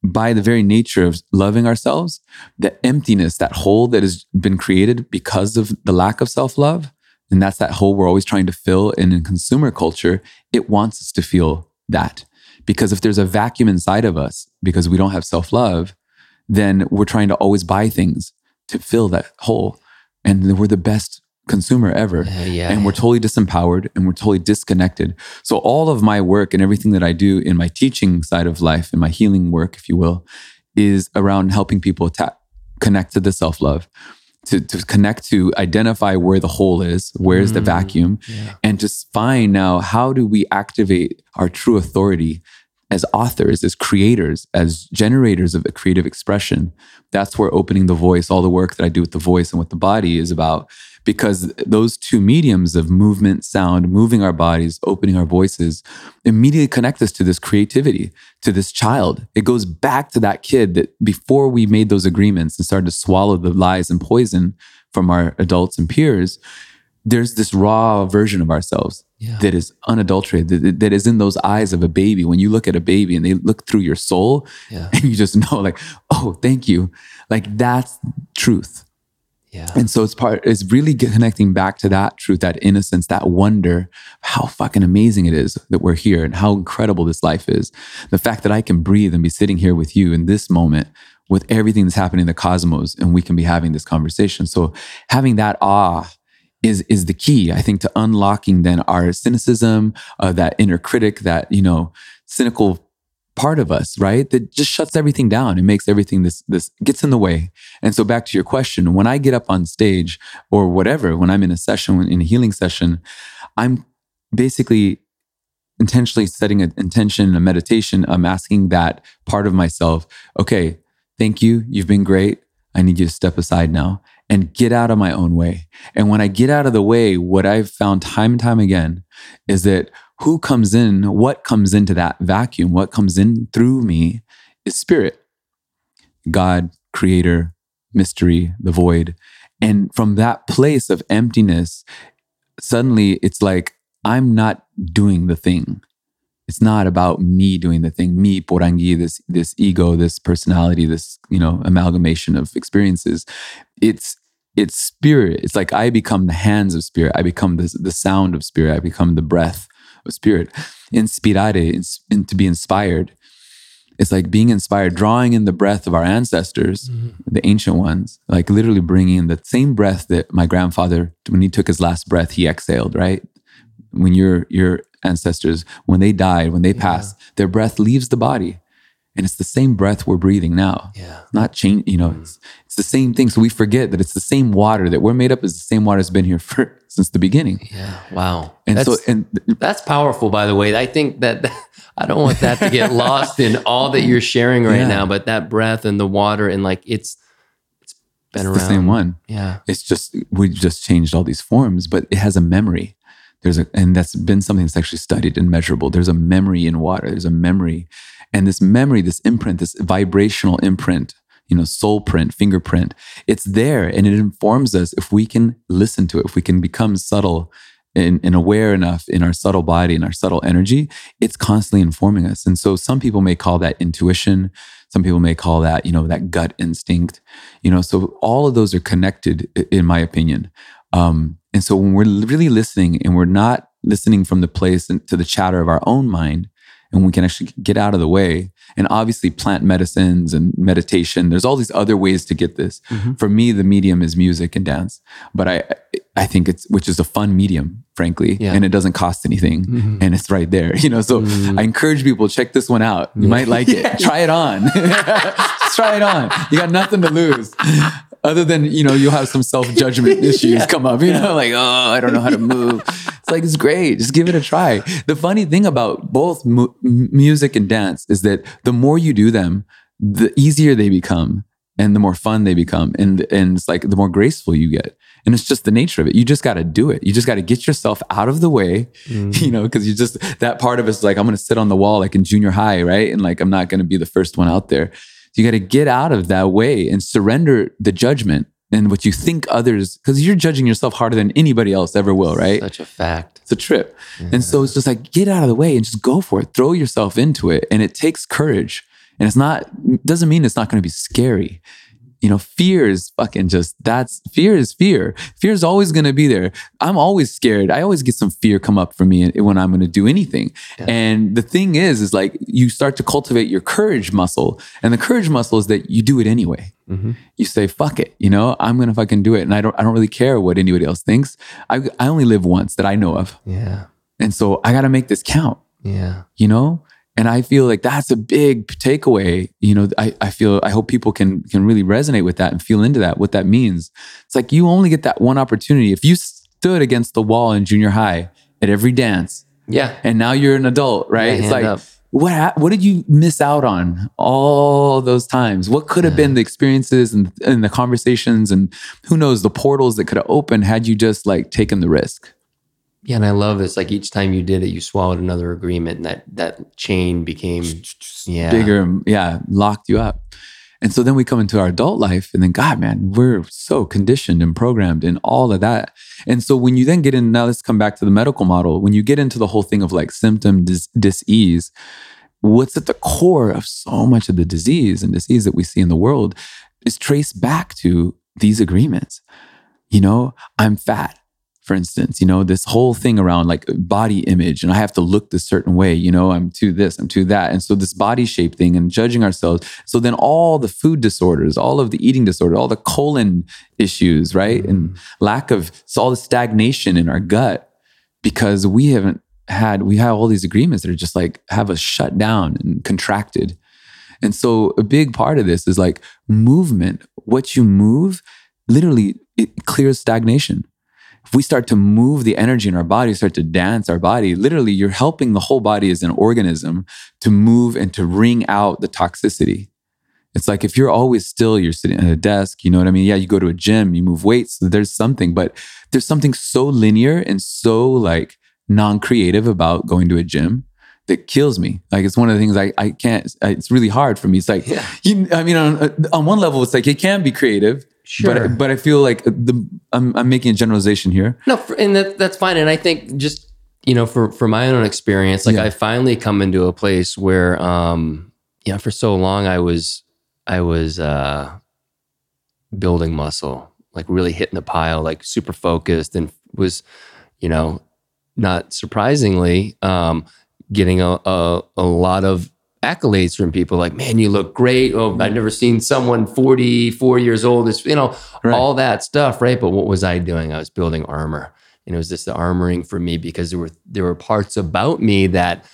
by the very nature of loving ourselves, the emptiness, that hole that has been created because of the lack of self love, and that's that hole we're always trying to fill. And in consumer culture, it wants us to feel that. Because if there's a vacuum inside of us because we don't have self love, then we're trying to always buy things to fill that hole. And we're the best consumer ever. Yeah, yeah, and we're totally disempowered and we're totally disconnected. So, all of my work and everything that I do in my teaching side of life, in my healing work, if you will, is around helping people tap, connect to the self love. To, to connect to identify where the hole is, where's mm, the vacuum, yeah. and to find now how do we activate our true authority as authors, as creators, as generators of a creative expression. That's where opening the voice, all the work that I do with the voice and with the body is about because those two mediums of movement, sound, moving our bodies, opening our voices immediately connect us to this creativity, to this child. It goes back to that kid that before we made those agreements and started to swallow the lies and poison from our adults and peers, there's this raw version of ourselves yeah. that is unadulterated, that, that is in those eyes of a baby. When you look at a baby and they look through your soul yeah. and you just know, like, oh, thank you. Like, that's truth. Yeah. And so it's part, it's really connecting back to that truth, that innocence, that wonder, how fucking amazing it is that we're here and how incredible this life is. The fact that I can breathe and be sitting here with you in this moment with everything that's happening in the cosmos and we can be having this conversation. So having that awe is is the key, I think, to unlocking then our cynicism, uh, that inner critic, that you know, cynical part of us, right? That just shuts everything down and makes everything this this gets in the way. And so back to your question, when I get up on stage or whatever, when I'm in a session, in a healing session, I'm basically intentionally setting an intention, a meditation. I'm asking that part of myself, okay, thank you. You've been great. I need you to step aside now and get out of my own way. And when I get out of the way, what I've found time and time again is that who comes in, what comes into that vacuum, what comes in through me is spirit, God, creator, mystery, the void. And from that place of emptiness, suddenly it's like, I'm not doing the thing. It's not about me doing the thing, me, Poranguí, this, this ego, this personality, this, you know, amalgamation of experiences. It's, it's spirit. It's like I become the hands of spirit. I become the, the sound of spirit. I become the breath spirit. Inspirare, in, to be inspired. It's like being inspired, drawing in the breath of our ancestors, mm-hmm. the ancient ones, like literally bringing in the same breath that my grandfather, when he took his last breath, he exhaled, right? When your your ancestors, when they died, when they passed, their breath leaves the body and it's the same breath we're breathing now. Yeah. Not change, you know, it's, mm. it's the same thing. So we forget that it's the same water that we're made up is the same water that's been here for since the beginning. Yeah. Wow. And that's, so, and that's powerful, by the way. I think that I don't want that to get lost in all that you're sharing right Yeah. now, but that breath and the water and like it's it's been it's around. the same one. Yeah. It's just we just changed all these forms, but it has a memory. There's a and that's been something that's actually studied and measurable. There's a memory in water. There's a memory. And this memory, this imprint, this vibrational imprint, you know, soul print, fingerprint, it's there and it informs us if we can listen to it, if we can become subtle and, and aware enough in our subtle body and our subtle energy, it's constantly informing us. And so some people may call that intuition. Some people may call that, you know, that gut instinct. You know, so all of those are connected, in my opinion. Um, and so when we're really listening and we're not listening from the place and to the chatter of our own mind, and we can actually get out of the way, and obviously plant medicines and meditation. There's all these other ways to get this. Mm-hmm. For me, the medium is music and dance, but I I think it's which is a fun medium, frankly, Yeah. and it doesn't cost anything, mm-hmm. and it's right there. You know, so mm. I encourage people check this one out. You might like it. Try it on. Just try it on. You got nothing to lose. Other than, you know, you'll have some self judgment issues come up, you know, like, oh, I don't know how to move. It's like, it's great. Just give it a try. The funny thing about both mu- music and dance is that the more you do them, the easier they become and the more fun they become. And, and it's like the more graceful you get. And it's just the nature of it. You just got to do it. You just got to get yourself out of the way, mm. you know, because you just, that part of it's like, I'm going to sit on the wall like in junior high, right? And like, I'm not going to be the first one out there. You got to get out of that way and surrender the judgment and what you think others, because you're judging yourself harder than anybody else ever will, right? Such a fact. It's a trip. And so it's just like, get out of the way and just go for it. Throw yourself into it. And it takes courage. And it's not, doesn't mean it's not going to be scary. You know, fear is fucking just that's fear is fear. Fear is always going to be there. I'm always scared. I always get some fear come up for me when I'm going to do anything. And the thing is, is like you start to cultivate your courage muscle. And the courage muscle is that you do it anyway. Mm-hmm. You say, fuck it. You know, I'm going to fucking do it. And I don't, I don't really care what anybody else thinks. I, I only live once that I know of. Yeah. And so I got to make this count, Yeah. you know? And I feel like that's a big takeaway. You know, I, I feel, I hope people can, can really resonate with that and feel into that, what that means. It's like you only get that one opportunity. If you stood against the wall in junior high at every dance Yeah. and now you're an adult, right? Yeah, it's like, up. what, what did you miss out on all those times? What could have been the experiences and, and the conversations and who knows the portals that could have opened had you just like taken the risk? Yeah, and I love this. Like each time you did it, you swallowed another agreement, and that that chain became yeah bigger, yeah, locked you up. And so then we come into our adult life, and then God, man, we're so conditioned and programmed and all of that. And so when you then get in, now let's come back to the medical model. When you get into the whole thing of like symptom dis- disease, what's at the core of so much of the disease and disease that we see in the world is traced back to these agreements. You know, I'm fat for instance, you know, this whole thing around like body image and I have to look this certain way, you know, I'm to this, I'm to that. And so this body shape thing and judging ourselves. So then all the food disorders, all of the eating disorder, all the colon issues, right? And mm. lack of, so all the stagnation in our gut because we haven't had, we have all these agreements that are just like have us shut down and contracted. And so a big part of this is like movement. What you move literally it clears stagnation if we start to move the energy in our body, start to dance our body, literally you're helping the whole body as an organism to move and to wring out the toxicity. It's like if you're always still, you're sitting at a desk, you know what I mean? Yeah, you go to a gym, you move weights, there's something, but there's something so linear and so like non-creative about going to a gym that kills me. Like it's one of the things I, I can't, it's really hard for me. It's like, Yeah. you, I mean, on, uh, on one level, it's like it can be creative, Sure. but, but I feel like the, I'm, I'm making a generalization here. No, for, and that that's fine. And I think just you know, for for my own experience, like Yeah. I finally come into a place where, um, yeah, for so long I was I was uh, building muscle, like really hitting the pile, like super focused, and was, you know, not surprisingly, um, getting a, a a lot of accolades from people like man you look great oh i've never seen someone 44 years old it's you know Right. all that stuff right but what was i doing i was building armor and it was just the armoring for me because there were there were parts about me that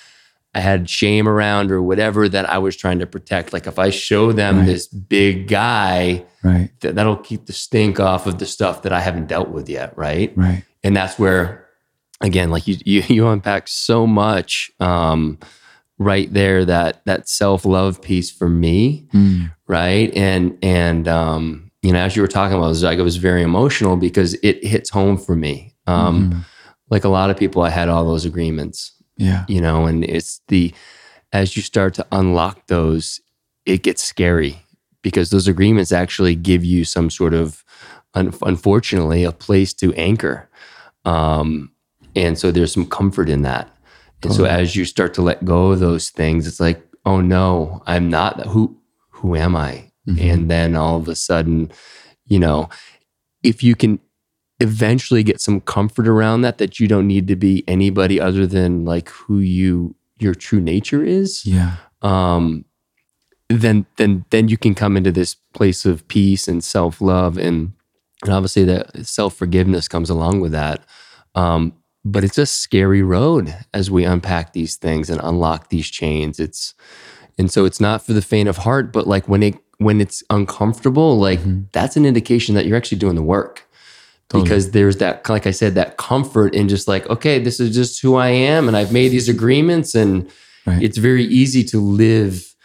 I had shame around or whatever that I was trying to protect. Like if I show them Right. this big guy, Right. that, that'll keep the stink off of the stuff that I haven't dealt with yet, right? Right. And that's where, again, like you you, you unpack so much um, right there that that self love piece for me, Mm. right? And and um, you know, as you were talking about, it was like it was very emotional because it hits home for me. Um, Mhm. Like a lot of people, I had all those agreements, Yeah. you know, and it's the as you start to unlock those, it gets scary because those agreements actually give you some sort of, un- unfortunately, a place to anchor. Um, and so there's some comfort in that. And so as you start to let go of those things, it's like, oh no, I'm not that. Who who am I? Mhm. And then all of a sudden, you know, if you can eventually get some comfort around that, that you don't need to be anybody other than like who you your true nature is, Yeah. um, then then then you can come into this place of peace and self love and and obviously that self forgiveness comes along with that. Um, but it's a scary road as we unpack these things and unlock these chains. It's and so it's not for the faint of heart, but like when it when it's uncomfortable, like Mhm. that's an indication that you're actually doing the work. Totally. Because there's that, like I said, that comfort in just like, okay, this is just who I am, and I've made these agreements, and Right. it's very easy to live,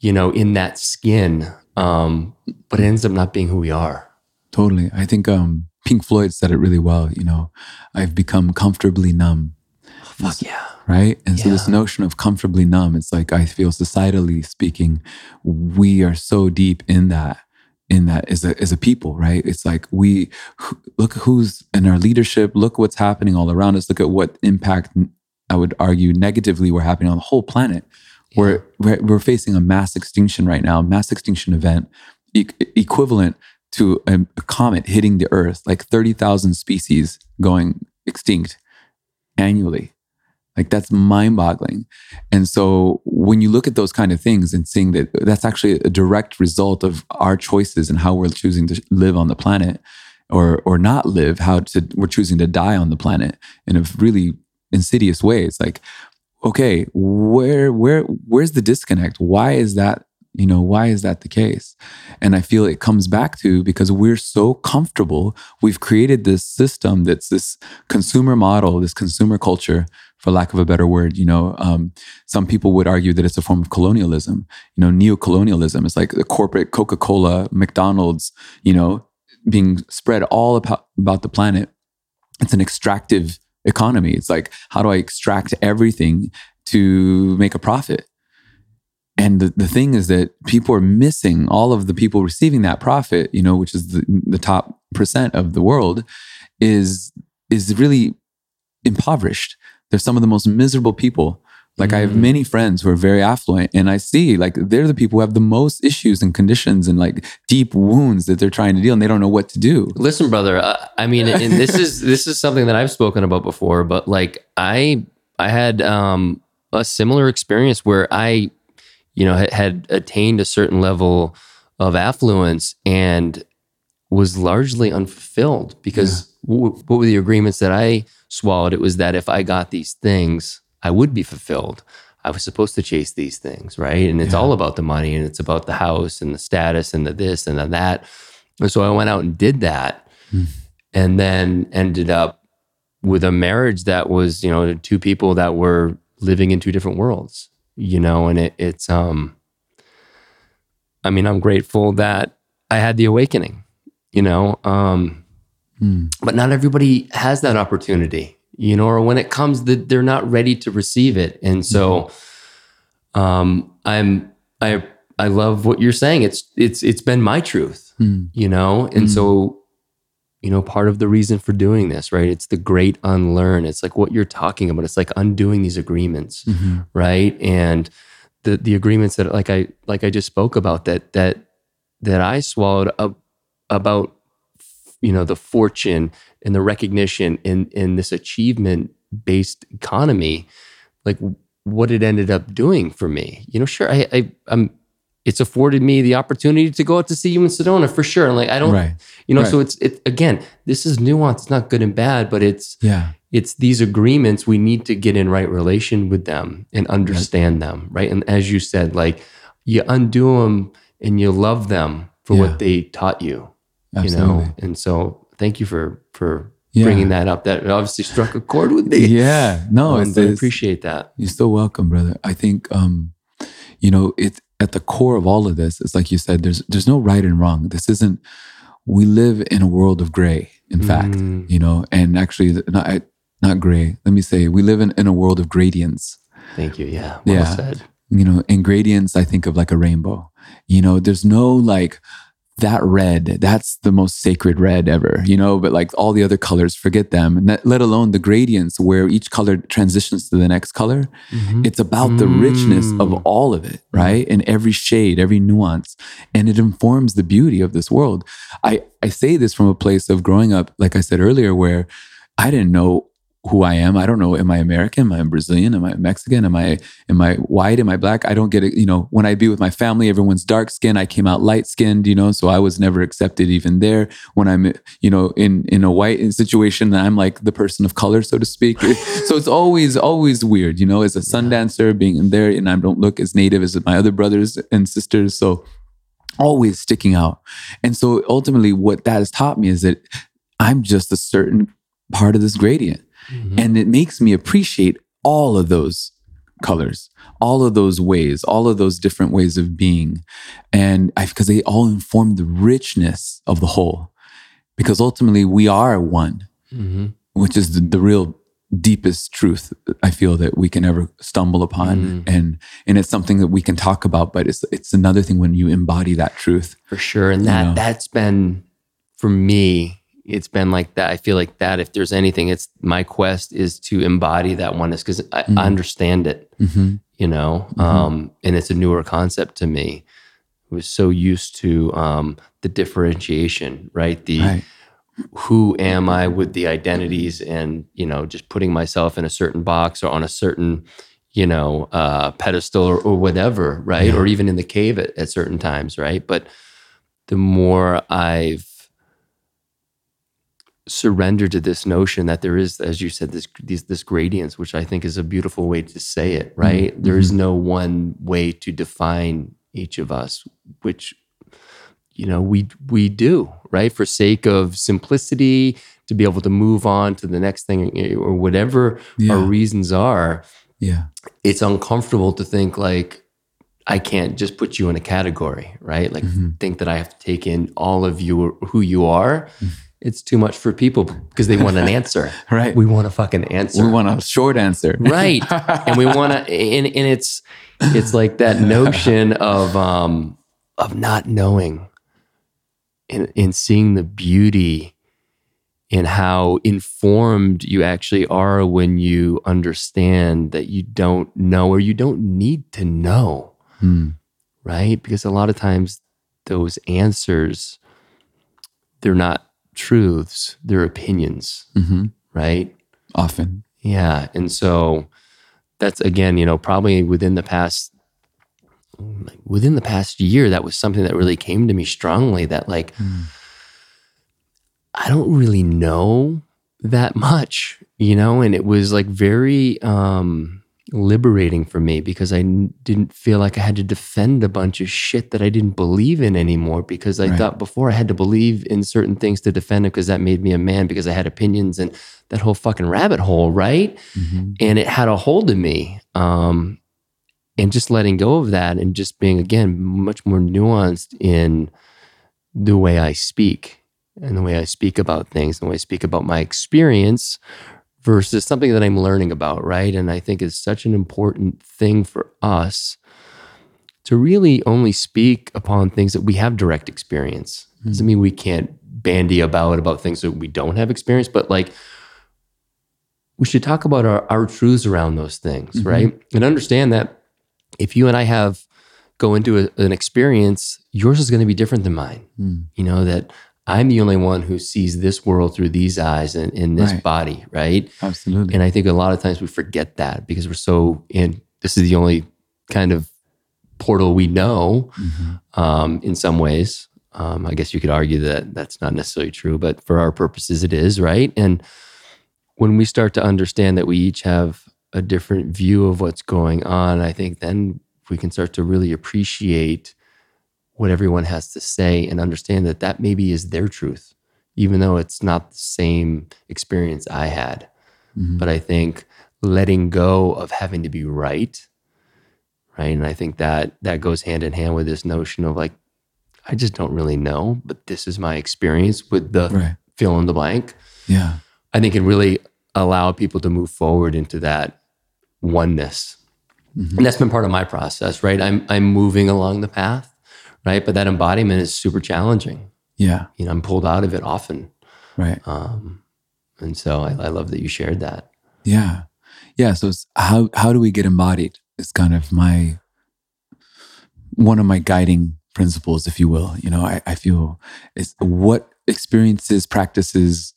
you know, in that skin. Um, but it ends up not being who we are. Totally. I think um, Pink Floyd said it really well. You know, I've become comfortably numb. Oh, fuck yeah. right? And so this notion of comfortably numb, it's like I feel societally speaking, we are so deep in that, in that as a as a people, right? It's like we look who's in our leadership, look what's happening all around us, look at what impact I would argue negatively we're happening on the whole planet. We're, we're we're facing a mass extinction right now, mass extinction event e- equivalent to a, comet hitting the Earth, like thirty thousand species going extinct annually. Like that's mind boggling. And so when you look at those kind of things and seeing that that's actually a direct result of our choices and how we're choosing to live on the planet or or not live, how to we're choosing to die on the planet in a really insidious way. It's like, okay, where where where's the disconnect? Why is that, you know, why is that the case? And I feel it comes back to because we're so comfortable. We've created this system that's this consumer model, this consumer culture, for lack of a better word. You know, um, some people would argue that it's a form of colonialism. You know, neo-colonialism is like the corporate Coca-Cola, McDonald's. You know, being spread all about the planet. It's an extractive economy. It's like how do I extract everything to make a profit? And the, the thing is that people are missing all of the people receiving that profit, you know, which is the, the top percent of the world, is is really impoverished. They're some of the most miserable people. Like I have Mhm. many friends who are very affluent, and I see like they're the people who have the most issues and conditions and like deep wounds that they're trying to deal, and they don't know what to do. Listen, brother. Uh, I mean, and this is this is something that I've spoken about before, but like I I had um, a similar experience where I, you know, had, had attained a certain level of affluence and was largely unfulfilled because w- what were the agreements that I swallowed? It was that if I got these things, I would be fulfilled. I was supposed to chase these things, right? And it's Yeah. all about the money and it's about the house and the status and the this and the that. And so I went out and did that Hmm. and then ended up with a marriage that was, you know, two people that were living in two different worlds, you know, and it, it's, um, I mean, I'm grateful that I had the awakening, you know, um, Hmm. but not everybody has that opportunity, you know, or when it comes that they're not ready to receive it. And so, um, I'm, I, I love what you're saying. It's, it's, it's been my truth Hmm. you know and so you know part of the reason for doing this right? It's the great unlearn. It's like what you're talking about. It's like undoing these agreements Mhm. right? And the the agreements that like i like i just spoke about that that that i swallowed up about you know the fortune and the recognition in in this achievement based economy like what it ended up doing for me. You know sure i, I i'm it's afforded me the opportunity to go out to see you in Sedona for sure. And like I don't, Right. you know, right. so it's it again. This is nuance. It's not good and bad, but it's Yeah. it's these agreements we need to get in right relation with them and understand them right and as you said like you undo them and you love them for Yeah. what they taught you you know and so thank you for for Yeah. bringing that up that obviously struck a chord with me Yeah. No, Um, it's, I appreciate that You're still welcome, brother. I think um, you know, it at the core of all of this is like you said, there's there's no right and wrong. This isn't we live in a world of gray, in fact, Mm. you know, and actually not not gray. Let me say we live in, in a world of gradients. thank you yeah well Yeah. said You know, in gradients, I think of like a rainbow. You know, there's no like that red, that's the most sacred red ever, you know, but like all the other colors, forget them. That, let alone the gradients where each color transitions to the next color. Mhm. It's about the richness of Mm. all of it, right? And every shade, every nuance. And it informs the beauty of this world. I, I say this from a place of growing up, like I said earlier, where I didn't know who I am. I don't know, am I American? Am I Brazilian? Am I Mexican? Am I am I white? Am I black? I don't get it. You know, when I be with my family, everyone's dark skinned. I came out light skinned, you know, so I was never accepted even there. When I'm, you know, in in a white situation, I'm like the person of color, so to speak. so it's always, always weird, you know, as a sun dancer being in there and I don't look as native as my other brothers and sisters. So always sticking out. And so ultimately what that has taught me is that I'm just a certain part of this gradient. Mhm. And it makes me appreciate all of those colors, all of those ways, all of those different ways of being. And I, because they all inform the richness of the whole. Because ultimately we are one, Mhm. which is the, the real deepest truth I feel that we can ever stumble upon. Mm. And and it's something that we can talk about, but it's it's another thing when you embody that truth. for sure and that know. that's been for me it's been like that i feel like that if there's anything it's my quest is to embody that oneness because I, Mhm. I understand it Mm-hmm. you know Mhm. um and it's a newer concept to me I was so used to um the differentiation right the Right. who am I with the identities and, you know, just putting myself in a certain box or on a certain, you know, uh, pedestal or, or whatever, right? Yeah. Or even in the cave at, at certain times, right? But the more I've surrendered to this notion that there is, as you said, this these this gradients, which I think is a beautiful way to say it, right? There is no one way to define each of us, which you know we we do right for sake of simplicity to be able to move on to the next thing eh, or whatever our reasons are Yeah. it's uncomfortable to think like i can't just put you in a category right like Mhm. think that i have to take in all of you who you are Mm. It's too much for people because they want an answer Right. we want a fucking answer We want a short answer. right and we want to and, and it's it's like that notion of um of not knowing and, and seeing the beauty in how informed you actually are when you understand that you don't know or you don't need to know Hmm. right because a lot of times those answers they're not truths they're opinions hmm right Often. yeah. And so that's again, you know, probably within the past within the past year, that was something that really came to me strongly that like Mm. I don't really know that much, you know, and it was like very um liberating for me because I n- didn't feel like I had to defend a bunch of shit that I didn't believe in anymore because I Right. thought before I had to believe in certain things to defend it because that made me a man because I had opinions and that whole fucking rabbit hole, right? Mhm. and it had a hold of me um and just letting go of that and just being again much more nuanced in the way i speak and the way i speak about things and the way i speak about my experience versus something that i'm learning about right and i think it's such an important thing for us to really only speak upon things that we have direct experience doesn't mean we can't bandy about about things that we don't have experience but like we should talk about our, our truths around those things, Mhm. right? And understand that if you and I have go into a, an experience, yours is going to be different than mine. Mm. You know, that I'm the only one who sees this world through these eyes and in this Right. body, right? Absolutely. And I think a lot of times we forget that because we're so in this is the only kind of portal we know Mhm. um, in some ways. Um, I guess you could argue that that's not necessarily true, but for our purposes, it is, right? And when we start to understand that we each have a different view of what's going on, I think then we can start to really appreciate what everyone has to say and understand that that maybe is their truth, even though it's not the same experience I had. Mm-hmm. But I think letting go of having to be right, right? And I think that that goes hand in hand with this notion of like, I just don't really know, but this is my experience with the right. fill in the blank. Yeah. I think it really allow people to move forward into that oneness. Mm-hmm. And that's been part of my process, right? I'm I'm moving along the path, right? But that embodiment is super challenging. Yeah. You know, I'm pulled out of it often. Right. Um, and so I, I love that you shared that. Yeah. Yeah. So how how do we get embodied? Is kind of my one of my guiding principles, if you will. You know, I, I feel is what experiences, practices,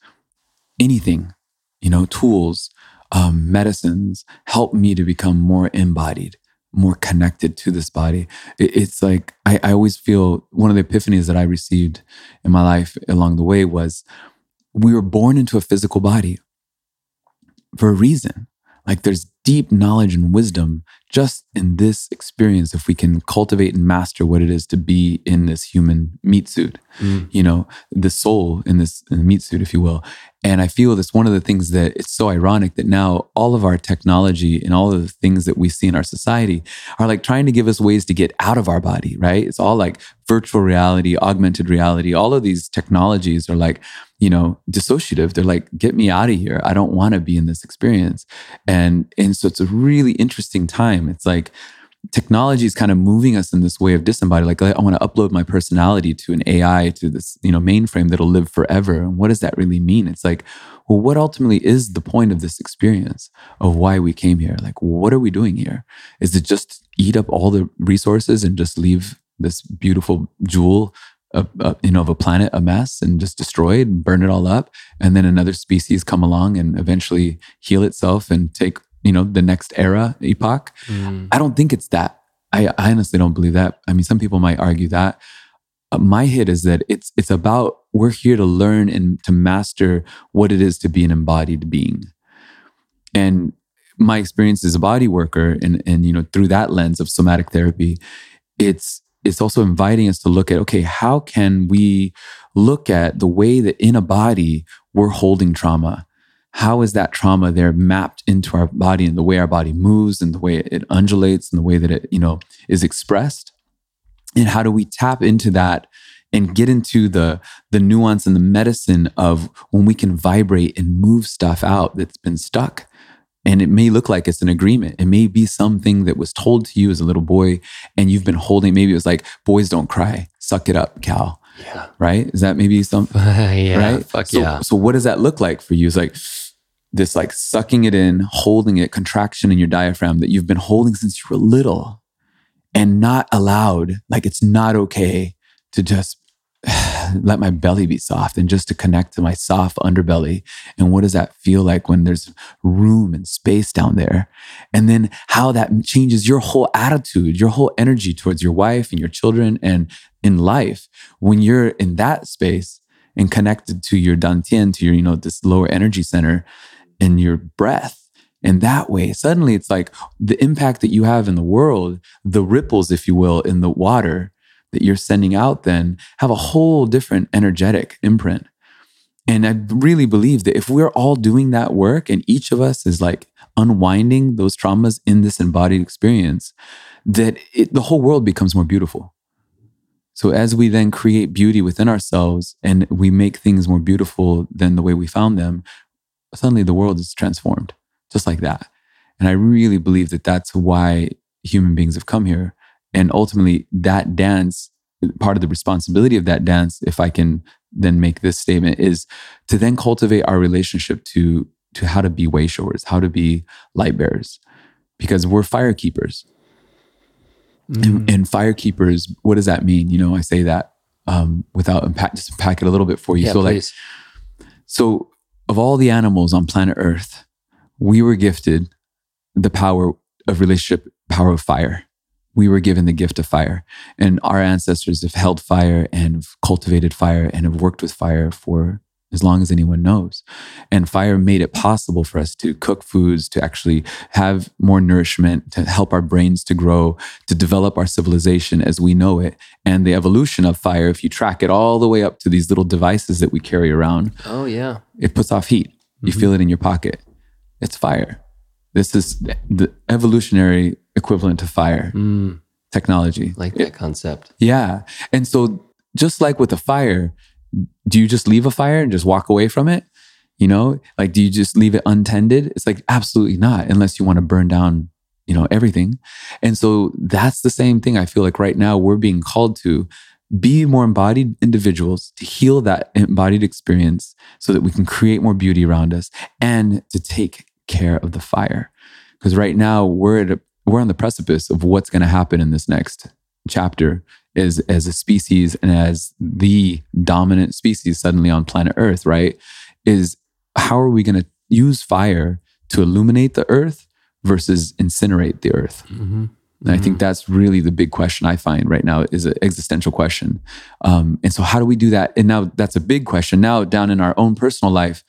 anything, you know, tools, um, medicines help me to become more embodied, more connected to this body. It's like I, I always feel one of the epiphanies that I received in my life along the way was we were born into a physical body for a reason. Like there's deep knowledge and wisdom just in this experience if we can cultivate and master what it is to be in this human meat suit, mm. you know, the soul in this in meat suit, if you will. And I feel that's one of the things that it's so ironic that now all of our technology and all of the things that we see in our society are like trying to give us ways to get out of our body, right? It's all like virtual reality, augmented reality. All of these technologies are like, you know, dissociative. They're like, get me out of here. I don't want to be in this experience. And and so it's a really interesting time. It's like technology is kind of moving us in this way of disembodied. Like I want to upload my personality to an AI to this, you know, mainframe that'll live forever. And what does that really mean? It's like, well, what ultimately is the point of this experience of why we came here? Like, what are we doing here? Is it just eat up all the resources and just leave this beautiful jewel a, a, you know of a planet a mess and just destroy it and burn it all up and then another species come along and eventually heal itself and take you know the next era epoch. Mm. i don't think it's that. I, I, honestly don't believe that. I mean some people might argue that. Uh, my hit is that it's it's about we're here to learn and to master what it is to be an embodied being. And my experience as a body worker and and you know through that lens of somatic therapy it's it's also inviting us to look at okay how can we look at the way that in a body we're holding trauma how is that trauma there mapped into our body and the way our body moves and the way it undulates and the way that it you know is expressed? And how do we tap into that and get into the the nuance and the medicine of when we can vibrate and move stuff out that's been stuck? And it may look like it's an agreement. It may be something that was told to you as a little boy and you've been holding. Maybe it was like boys don't cry. Suck it up Cal. Yeah. right? Is that maybe something yeah, right? fuck so, yeah. so what does that look like for you? It's like this like sucking it in, holding it, contraction in your diaphragm that you've been holding since you were little and not allowed, like it's not okay to just let my belly be soft and just to connect to my soft underbelly. And what does that feel like when there's room and space down there? And then how that changes your whole attitude, your whole energy towards your wife and your children and in life when you're in that space and connected to your dantian, to your, you know, this lower energy center and your breath. And that way, suddenly it's like the impact that you have in the world, the ripples, if you will, in the water that you're sending out, then have a whole different energetic imprint. And I really believe that if we're all doing that work and each of us is like unwinding those traumas in this embodied experience, that it, the whole world becomes more beautiful. So as we then create beauty within ourselves and we make things more beautiful than the way we found them, suddenly the world is transformed just like that. And I really believe that that's why human beings have come here. And ultimately, that dance, part of the responsibility of that dance, if I can then make this statement, is to then cultivate our relationship to, to how to be way showers, how to be light bearers, because we're fire keepers. Mm. And, and, fire keepers, what does that mean? You know, I say that um, without unpack, just unpack it a little bit for you. Yeah, so, please. like, so of all the animals on planet Earth, we were gifted the power of relationship, power of fire. We were given the gift of fire. And our ancestors have held fire and cultivated fire and have worked with fire for as long as anyone knows. And fire made it possible for us to cook foods, to actually have more nourishment, to help our brains to grow, to develop our civilization as we know it. And the evolution of fire, if you track it all the way up to these little devices that we carry around, Oh yeah. it puts off heat. You feel it in your pocket. It's fire. This is the evolutionary equivalent to fire Mm, technology. like that concept. Yeah. And so just like with a fire, do you just leave a fire and just walk away from it? You know, like do you just leave it untended? It's like absolutely not, unless you want to burn down, you know, everything. And so that's the same thing. I feel like right now we're being called to be more embodied individuals to heal that embodied experience so that we can create more beauty around us and to take care of the fire. Because right now we're at a, we're on the precipice of what's going to happen in this next chapter is as a species and as the dominant species suddenly on planet Earth, right? Is how are we going to use fire to illuminate the earth versus incinerate the earth? Mm-hmm. And I think that's really the big question I find right now is an existential question. Um, and so, how do we do that? And now that's a big question. Now, down in our own personal life,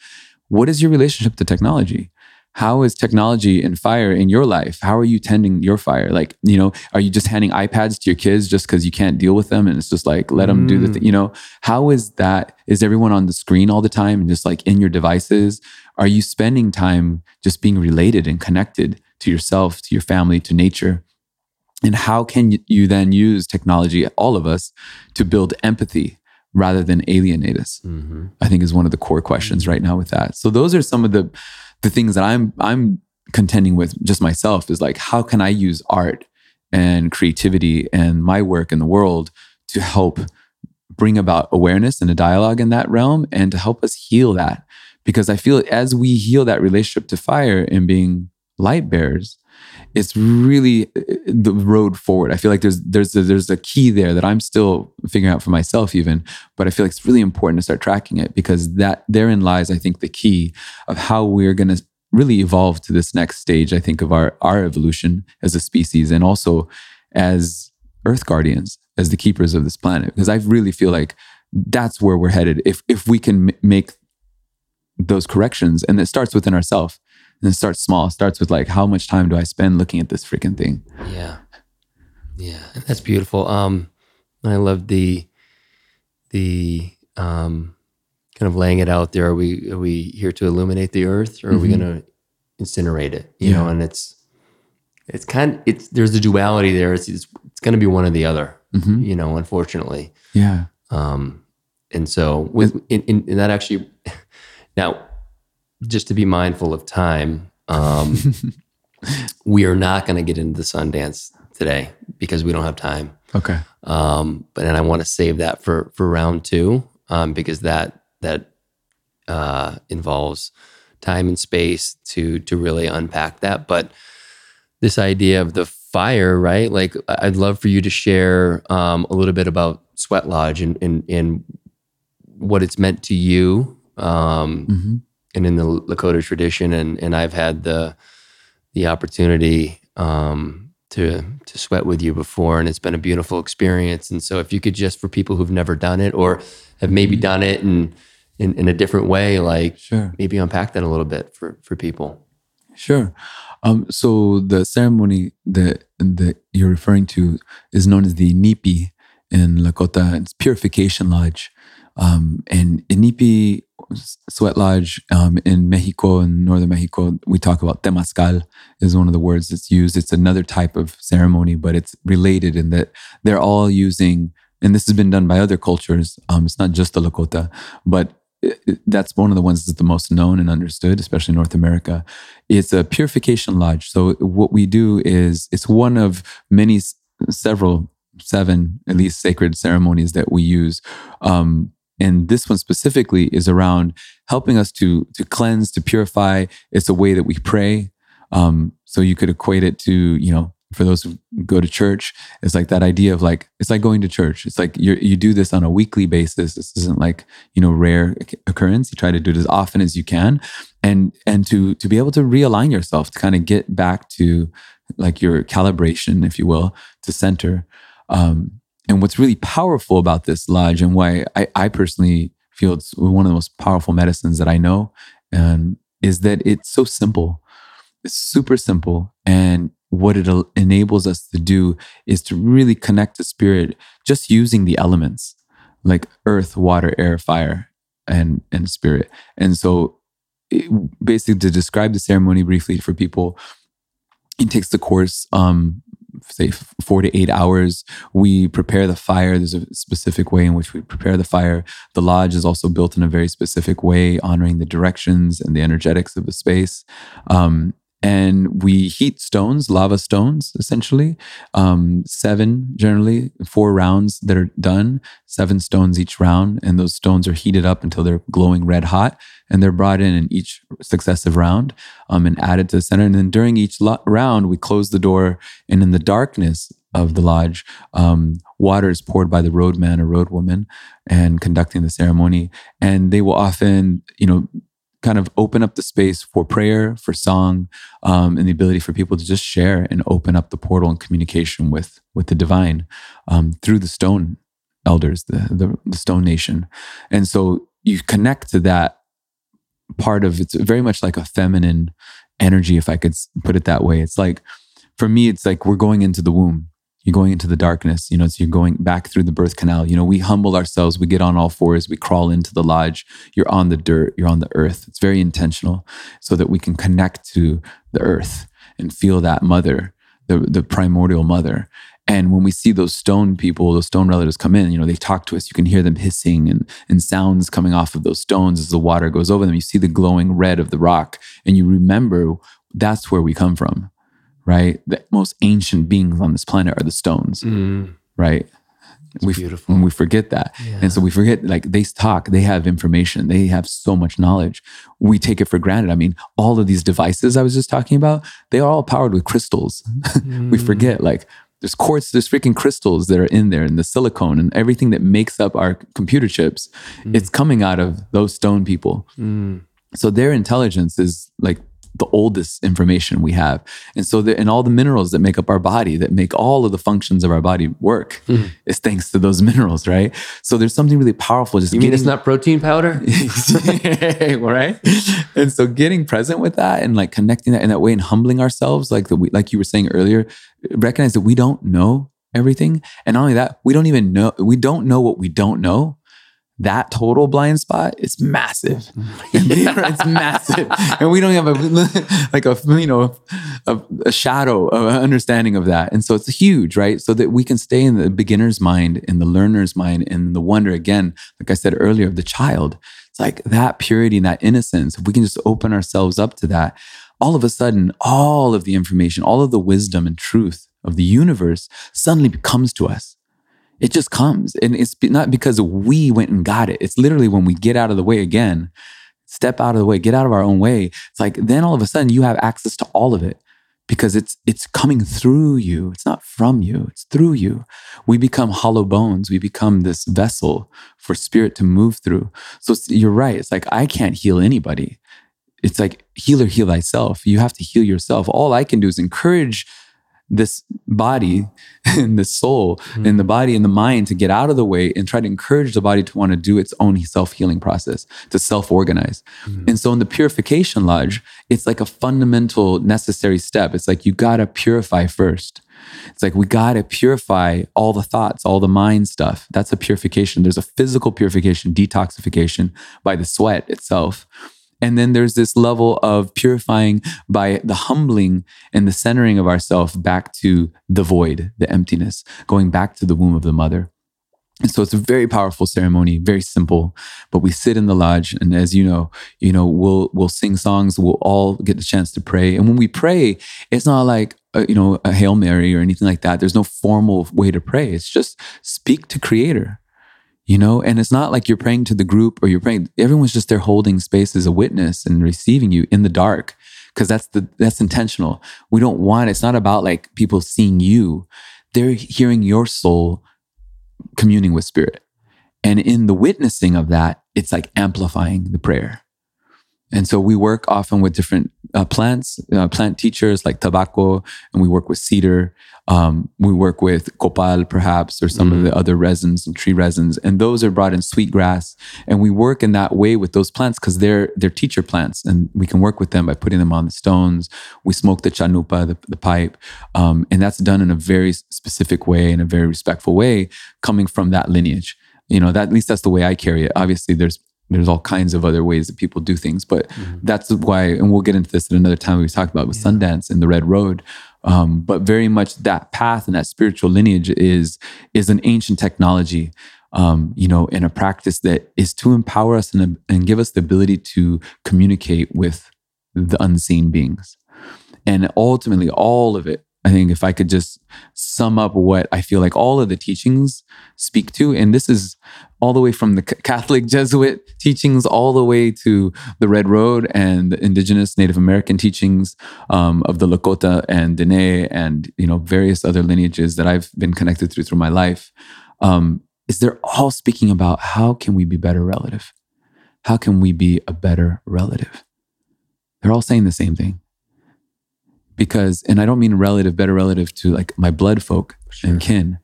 what is your relationship to technology? How is technology and fire in your life? How are you tending your fire? Like, you know, are you just handing iPads to your kids just because you can't deal with them? And it's just like, let them do the Mm. thing, you know? How is that? Is everyone on the screen all the time and just like in your devices? Are you spending time just being related and connected to yourself, to your family, to nature? And how can you- you then use technology, all of us, to build empathy rather than alienate us? Mm-hmm. I think is one of the core questions right now with that. So those are some of the the things that I'm I'm contending with just myself is like how can I use art and creativity and my work in the world to help bring about awareness and a dialogue in that realm and to help us heal that? Because I feel as we heal that relationship to fire and being light bearers it's really uh, the road forward. I feel like there's there's a, there's a key there that I'm still figuring out for myself even, but I feel like it's really important to start tracking it because that therein lies I think the key of how we're going to really evolve to this next stage I think of our our evolution as a species and also as earth guardians as the keepers of this planet because I really feel like that's where we're headed if if we can m- make those corrections and it starts within ourselves and it starts small. It starts with like, how much time do I spend looking at this freaking thing? Yeah. Yeah. That's beautiful. Um I love the the um kind of laying it out there. Are we are we here to illuminate the earth or are we Mhm. gonna incinerate it? You know, and it's it's kind of, it's there's a duality there. It's it's, it's gonna be one or the other, Mhm. you know, unfortunately. Yeah. Um, and so with in that actually now just to be mindful of time, um, we are not going to get into the Sundance today because we don't have time. Okay. Um, but and I want to save that for for round two um, because that that uh, involves time and space to to really unpack that. But this idea of the fire, right? Like I'd love for you to share um, a little bit about Sweat Lodge and and, and what it's meant to you. Um, hmm and in the Lakota tradition, and and I've had the the opportunity um, to to sweat with you before, and it's been a beautiful experience. And so, if you could just for people who've never done it or have maybe done it in in, in a different way, like Sure. maybe unpack that a little bit for for people. Sure. Um, so the ceremony that that you're referring to is known as the Nipi in Lakota. It's Purification Lodge. Um, and in Nipi Sweat Lodge um, in Mexico and northern Mexico, we talk about temazcal is one of the words that's used. It's another type of ceremony, but it's related in that they're all using, and this has been done by other cultures. Um, it's not just the Lakota, but that's one of the ones that's the most known and understood, especially North America. It's a purification lodge. So what we do is it's one of many, several, seven at least sacred ceremonies that we use. Um, and this one specifically is around helping us to to cleanse, to purify. It's a way that we pray. Um, so you could equate it to you know for those who go to church, it's like that idea of like it's like going to church. It's like you you do this on a weekly basis. This isn't like you know rare occurrence. You try to do it as often as you can, and and to to be able to realign yourself to kind of get back to like your calibration, if you will, to center. Um, and what's really powerful about this lodge and why I, I personally feel it's one of the most powerful medicines that I know, and is that it's so simple. It's super simple, and what it enables us to do is to really connect to spirit just using the elements like earth, water, air, fire, and and spirit. And so, it, basically, to describe the ceremony briefly for people, it takes the course um, say four to eight hours. We prepare the fire. There's a specific way in which we prepare the fire. The lodge is also built in a very specific way, honoring the directions and the energetics of the space. Um, and we heat stones, lava stones, essentially. Um, seven, generally, four rounds that are done, seven stones each round. And those stones are heated up until they're glowing red hot. And they're brought in in each successive round um, and added to the center. And then during each lo- round, we close the door. And in the darkness of the lodge, um, water is poured by the roadman or roadwoman and conducting the ceremony. And they will often, you know, kind of open up the space for prayer, for song, um, and the ability for people to just share and open up the portal and communication with with the divine um, through the stone elders, the, the, the stone nation, and so you connect to that part of it's very much like a feminine energy, if I could put it that way. It's like for me, it's like we're going into the womb you're going into the darkness, you know, so you're going back through the birth canal. You know, we humble ourselves, we get on all fours, we crawl into the lodge. You're on the dirt, you're on the earth. It's very intentional so that we can connect to the earth and feel that mother, the, the primordial mother. And when we see those stone people, those stone relatives come in, you know, they talk to us. You can hear them hissing and, and sounds coming off of those stones as the water goes over them. You see the glowing red of the rock, and you remember that's where we come from right? The most ancient beings on this planet are the stones, mm. right? It's we, beautiful. When we forget that. Yeah. And so we forget, like, they talk, they have information, they have so much knowledge. We take it for granted. I mean, all of these devices I was just talking about, they are all powered with crystals. Mm. we forget, like, there's quartz, there's freaking crystals that are in there, and the silicone and everything that makes up our computer chips, mm. it's coming out of those stone people. Mm. So their intelligence is like the oldest information we have. And so, the, and all the minerals that make up our body, that make all of the functions of our body work, mm. is thanks to those minerals, right? So there's something really powerful. Just you getting, mean it's not protein powder, right? And so, getting present with that and like connecting that in that way and humbling ourselves, like the like you were saying earlier, recognize that we don't know everything, and not only that, we don't even know we don't know what we don't know that total blind spot is massive. it's massive, and we don't have a like a you know a, a shadow of an understanding of that, and so it's huge, right? So that we can stay in the beginner's mind, in the learner's mind, in the wonder again, like I said earlier, of the child. It's like that purity and that innocence. If we can just open ourselves up to that, all of a sudden, all of the information, all of the wisdom and truth of the universe suddenly comes to us it just comes. And it's not because we went and got it. It's literally when we get out of the way again, step out of the way, get out of our own way. It's like then all of a sudden you have access to all of it because it's it's coming through you. It's not from you. It's through you. We become hollow bones. We become this vessel for spirit to move through. So you're right. It's like I can't heal anybody. It's like healer heal thyself. You have to heal yourself. All I can do is encourage this body and the soul mm-hmm. and the body and the mind to get out of the way and try to encourage the body to want to do its own self-healing process to self-organize mm-hmm. and so in the purification lodge it's like a fundamental necessary step it's like you got to purify first it's like we got to purify all the thoughts, all the mind stuff. That's a purification. There's a physical purification, detoxification by the sweat itself. And then there's this level of purifying by the humbling and the centering of ourselves back to the void, the emptiness, going back to the womb of the mother. And so it's a very powerful ceremony, very simple. But we sit in the lodge, and as you know, you know we'll we'll sing songs. We'll all get the chance to pray. And when we pray, it's not like a, you know a hail mary or anything like that. There's no formal way to pray. It's just speak to Creator you know? And it's not like you're praying to the group or you're praying everyone's just there holding space as a witness and receiving you in the dark because that's the that's intentional. We don't want it's not about like people seeing you. They're hearing your soul communing with spirit. And in the witnessing of that it's like amplifying the prayer And so we work often with different uh, plants, uh, plant teachers like tobacco, and we work with cedar. Um, we work with copal, perhaps, or some of the other resins and tree resins, and those are brought in sweetgrass. And we work in that way with those plants because they're they're teacher plants, and we can work with them by putting them on the stones. We smoke the chanupa, the, the pipe, um, and that's done in a very specific way, in a very respectful way, coming from that lineage. You know, that at least that's the way I carry it. Obviously, there's there's all kinds of other ways that people do things but mm-hmm. that's why and we'll get into this at another time we talked about with yeah. sundance and the red road um, but very much that path and that spiritual lineage is is an ancient technology um, you know in a practice that is to empower us and, and give us the ability to communicate with the unseen beings and ultimately all of it I think if I could just sum up what I feel like all of the teachings speak to, and this is all the way from the Catholic Jesuit teachings all the way to the Red Road and the indigenous Native American teachings um, of the Lakota and Dene and you know various other lineages that I've been connected through through my life, um, is they're all speaking about how can we be better relative? How can we be a better relative? They're all saying the same thing because and i don't mean relative better relative to like my blood folk sure. and kin.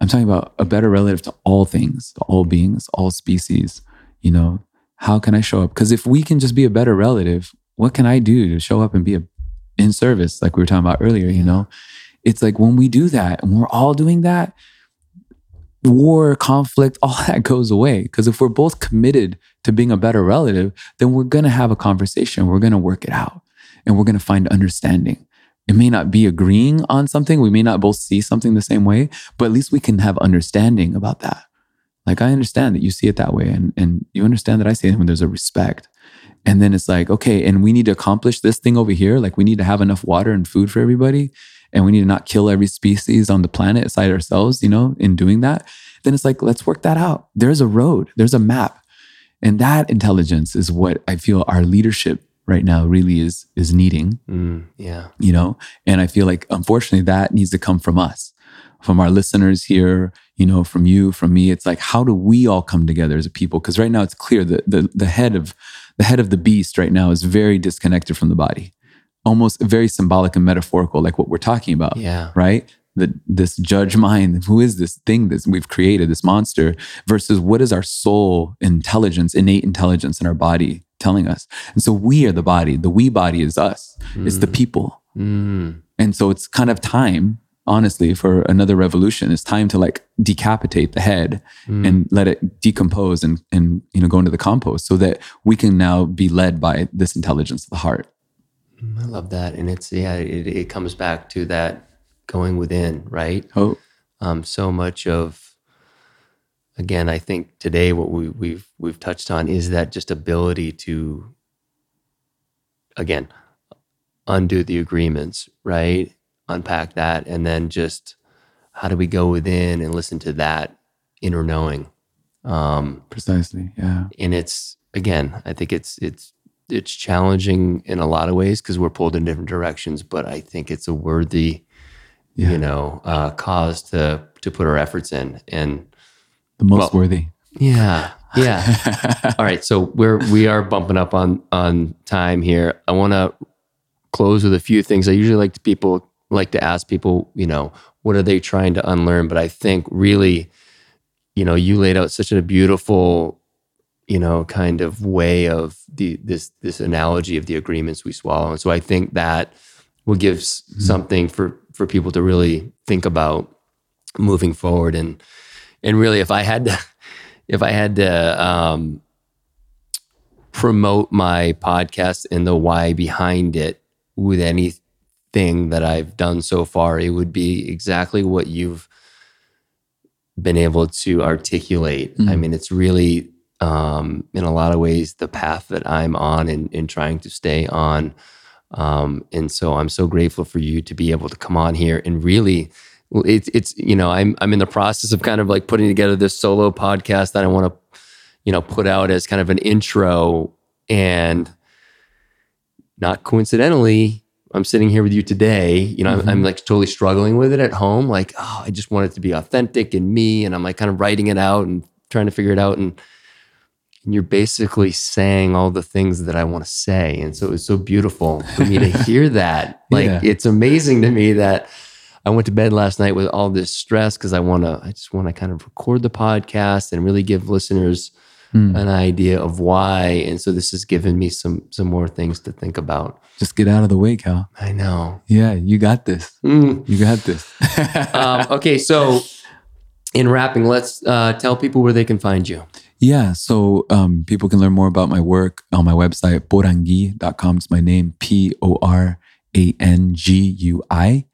I'm talking about a better relative to all things to all beings all species you know? How can i show up? Because if we can just be a better relative what can i do to show up and be a, in service like we were talking about earlier you know? It's like when we do that and we're all doing that war conflict all that goes away. Because if we're both committed to being a better relative then we're going to have a conversation we're going to work it out and we're going to find understanding it may not be agreeing on something. We may not both see something the same way, but at least we can have understanding about that. Like I understand that you see it that way, and and you understand that I see it when there's a respect. And then it's like, okay, and we need to accomplish this thing over here. Like we need to have enough water and food for everybody, and we need to not kill every species on the planet aside ourselves, you know, in doing that. Then it's like, let's work that out. There's a road, there's a map. And that intelligence is what I feel our leadership right now really is is needing. Mm, yeah. You know, and I feel like unfortunately that needs to come from us, from our listeners here, you know, from you, from me. It's like how do we all come together as a people? Because right now it's clear that the the head of the head of the beast right now is very disconnected from the body. Almost very symbolic and metaphorical, like what we're talking about. Yeah. Right? that this judge mind who is this thing that we've created this monster versus what is our soul intelligence innate intelligence in our body telling us. And so we are the body. The we body is us. Mm. It's the mm. people. Mm. And so it's kind of time, honestly, for another revolution. It's time to like decapitate the head mm. and let it decompose and and you know go into the compost so that we can now be led by this intelligence of the heart. Mm, I love that. And it's yeah, it, it comes back to that going within, right? Oh. Um, so much of again, I think today what we, we've we've touched on is that just ability to again undo the agreements, right? Unpack that, and then just how do we go within and listen to that inner knowing? Um, Precisely, yeah. And it's again, I think it's it's it's challenging in a lot of ways because we're pulled in different directions, but I think it's a worthy, yeah. you know, uh, cause to to put our efforts in and the most well, worthy. Yeah. Yeah. All right. So we're we are bumping up on on time here. I want to close with a few things. I usually like to people like to ask people, you know, what are they trying to unlearn? But I think really, you know, you laid out such a beautiful, you know, kind of way of the this this analogy of the agreements we swallow. And so I think that will give mm-hmm. something for for people to really think about moving forward and and really, if I had to, if I had to um, promote my podcast and the why behind it with anything that I've done so far, it would be exactly what you've been able to articulate. Mm-hmm. I mean, it's really, um, in a lot of ways, the path that I'm on and, and trying to stay on. Um, and so I'm so grateful for you to be able to come on here and really it's it's you know I'm I'm in the process of kind of like putting together this solo podcast that I want to you know put out as kind of an intro and not coincidentally I'm sitting here with you today you know mm-hmm. I'm, I'm, like totally struggling with it at home like oh I just want it to be authentic and me and I'm like kind of writing it out and trying to figure it out and and you're basically saying all the things that I want to say. And so it's so beautiful for me to hear that. Like Yeah. it's amazing to me that I went to bed last night with all this stress because I want to, I just want to kind of record the podcast and really give listeners Hmm. an idea of why. And so this has given me some some more things to think about. Just get out of the way, Cal. I know. Yeah, you got this. Mm. You got this. Um, okay, so in wrapping, let's uh, tell people where they can find you. Yeah, so um, people can learn more about my work on my website, porangui.com. It's my name, P O R A N G U I.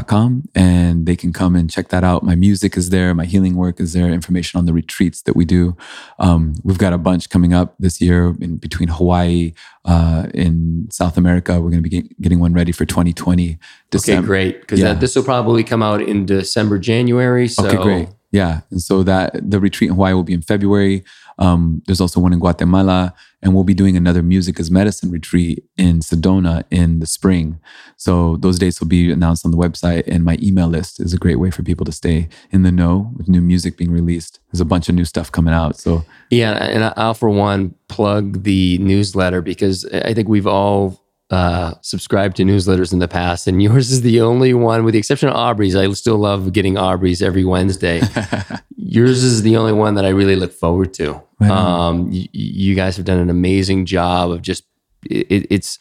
Com and they can come and check that out. My music is there, my healing work is there, information on the retreats that we do. Um, we've got a bunch coming up this year in between Hawaii, uh, in South America. We're going to be get- getting one ready for 2020. Okay, great. Because Yeah. this will probably come out in December, January. So Okay, great. Yeah. And so that the retreat in Hawaii will be in February. Um, there's also one in Guatemala, and we'll be doing another music as medicine retreat in Sedona in the spring. So those dates will be announced on the website, and my email list is a great way for people to stay in the know with new music being released. There's a bunch of new stuff coming out. So Yeah, and I'll for one plug the newsletter because I think we've all uh, subscribed to newsletters in the past, and yours is the only one, with the exception of Aubrey's. I still love getting Aubrey's every Wednesday. yours is the only one that I really look forward to. Um, you, you guys have done an amazing job of just it, it's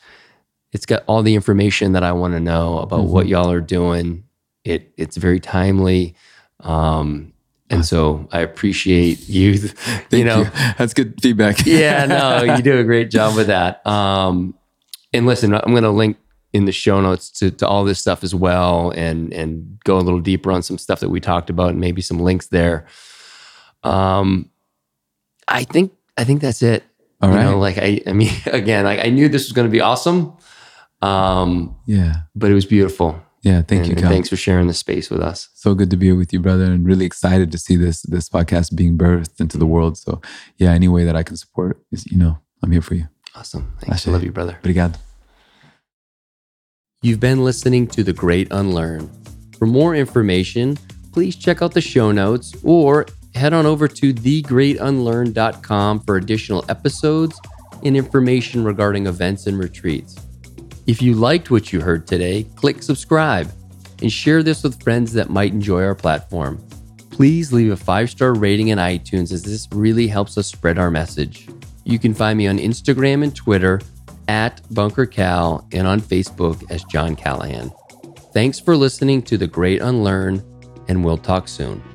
it's got all the information that I want to know about what Mm-hmm. y'all are doing. It it's very timely. Um, and so I appreciate you, you know, that's good feedback. yeah, no, you do a great job with that. Um, and listen, I'm going to link in the show notes to, to all this stuff as well, and and go a little deeper on some stuff that we talked about, and maybe some links there. Um, I think I think that's it. All you right. know, like I, I mean, again, like I knew this was going to be awesome, um, yeah. but it was beautiful. Yeah. Thank and, you, Cal. thanks for sharing the space with us. so good to be here with you, brother, and really excited to see this this podcast being birthed into the world. So, yeah, any way that I can support is, you know, I'm here for you. Awesome. Thanks. I love you, brother. Obrigado. You've been listening to The Great Unlearn. For more information, please check out the show notes or head on over to thegreatunlearn.com for additional episodes and information regarding events and retreats. If you liked what you heard today, click subscribe and share this with friends that might enjoy our platform. Please leave a five star rating in iTunes as this really helps us spread our message. You can find me on Instagram and Twitter at Bunker Cal and on Facebook as John Callahan. Thanks for listening to The Great Unlearn, and we'll talk soon.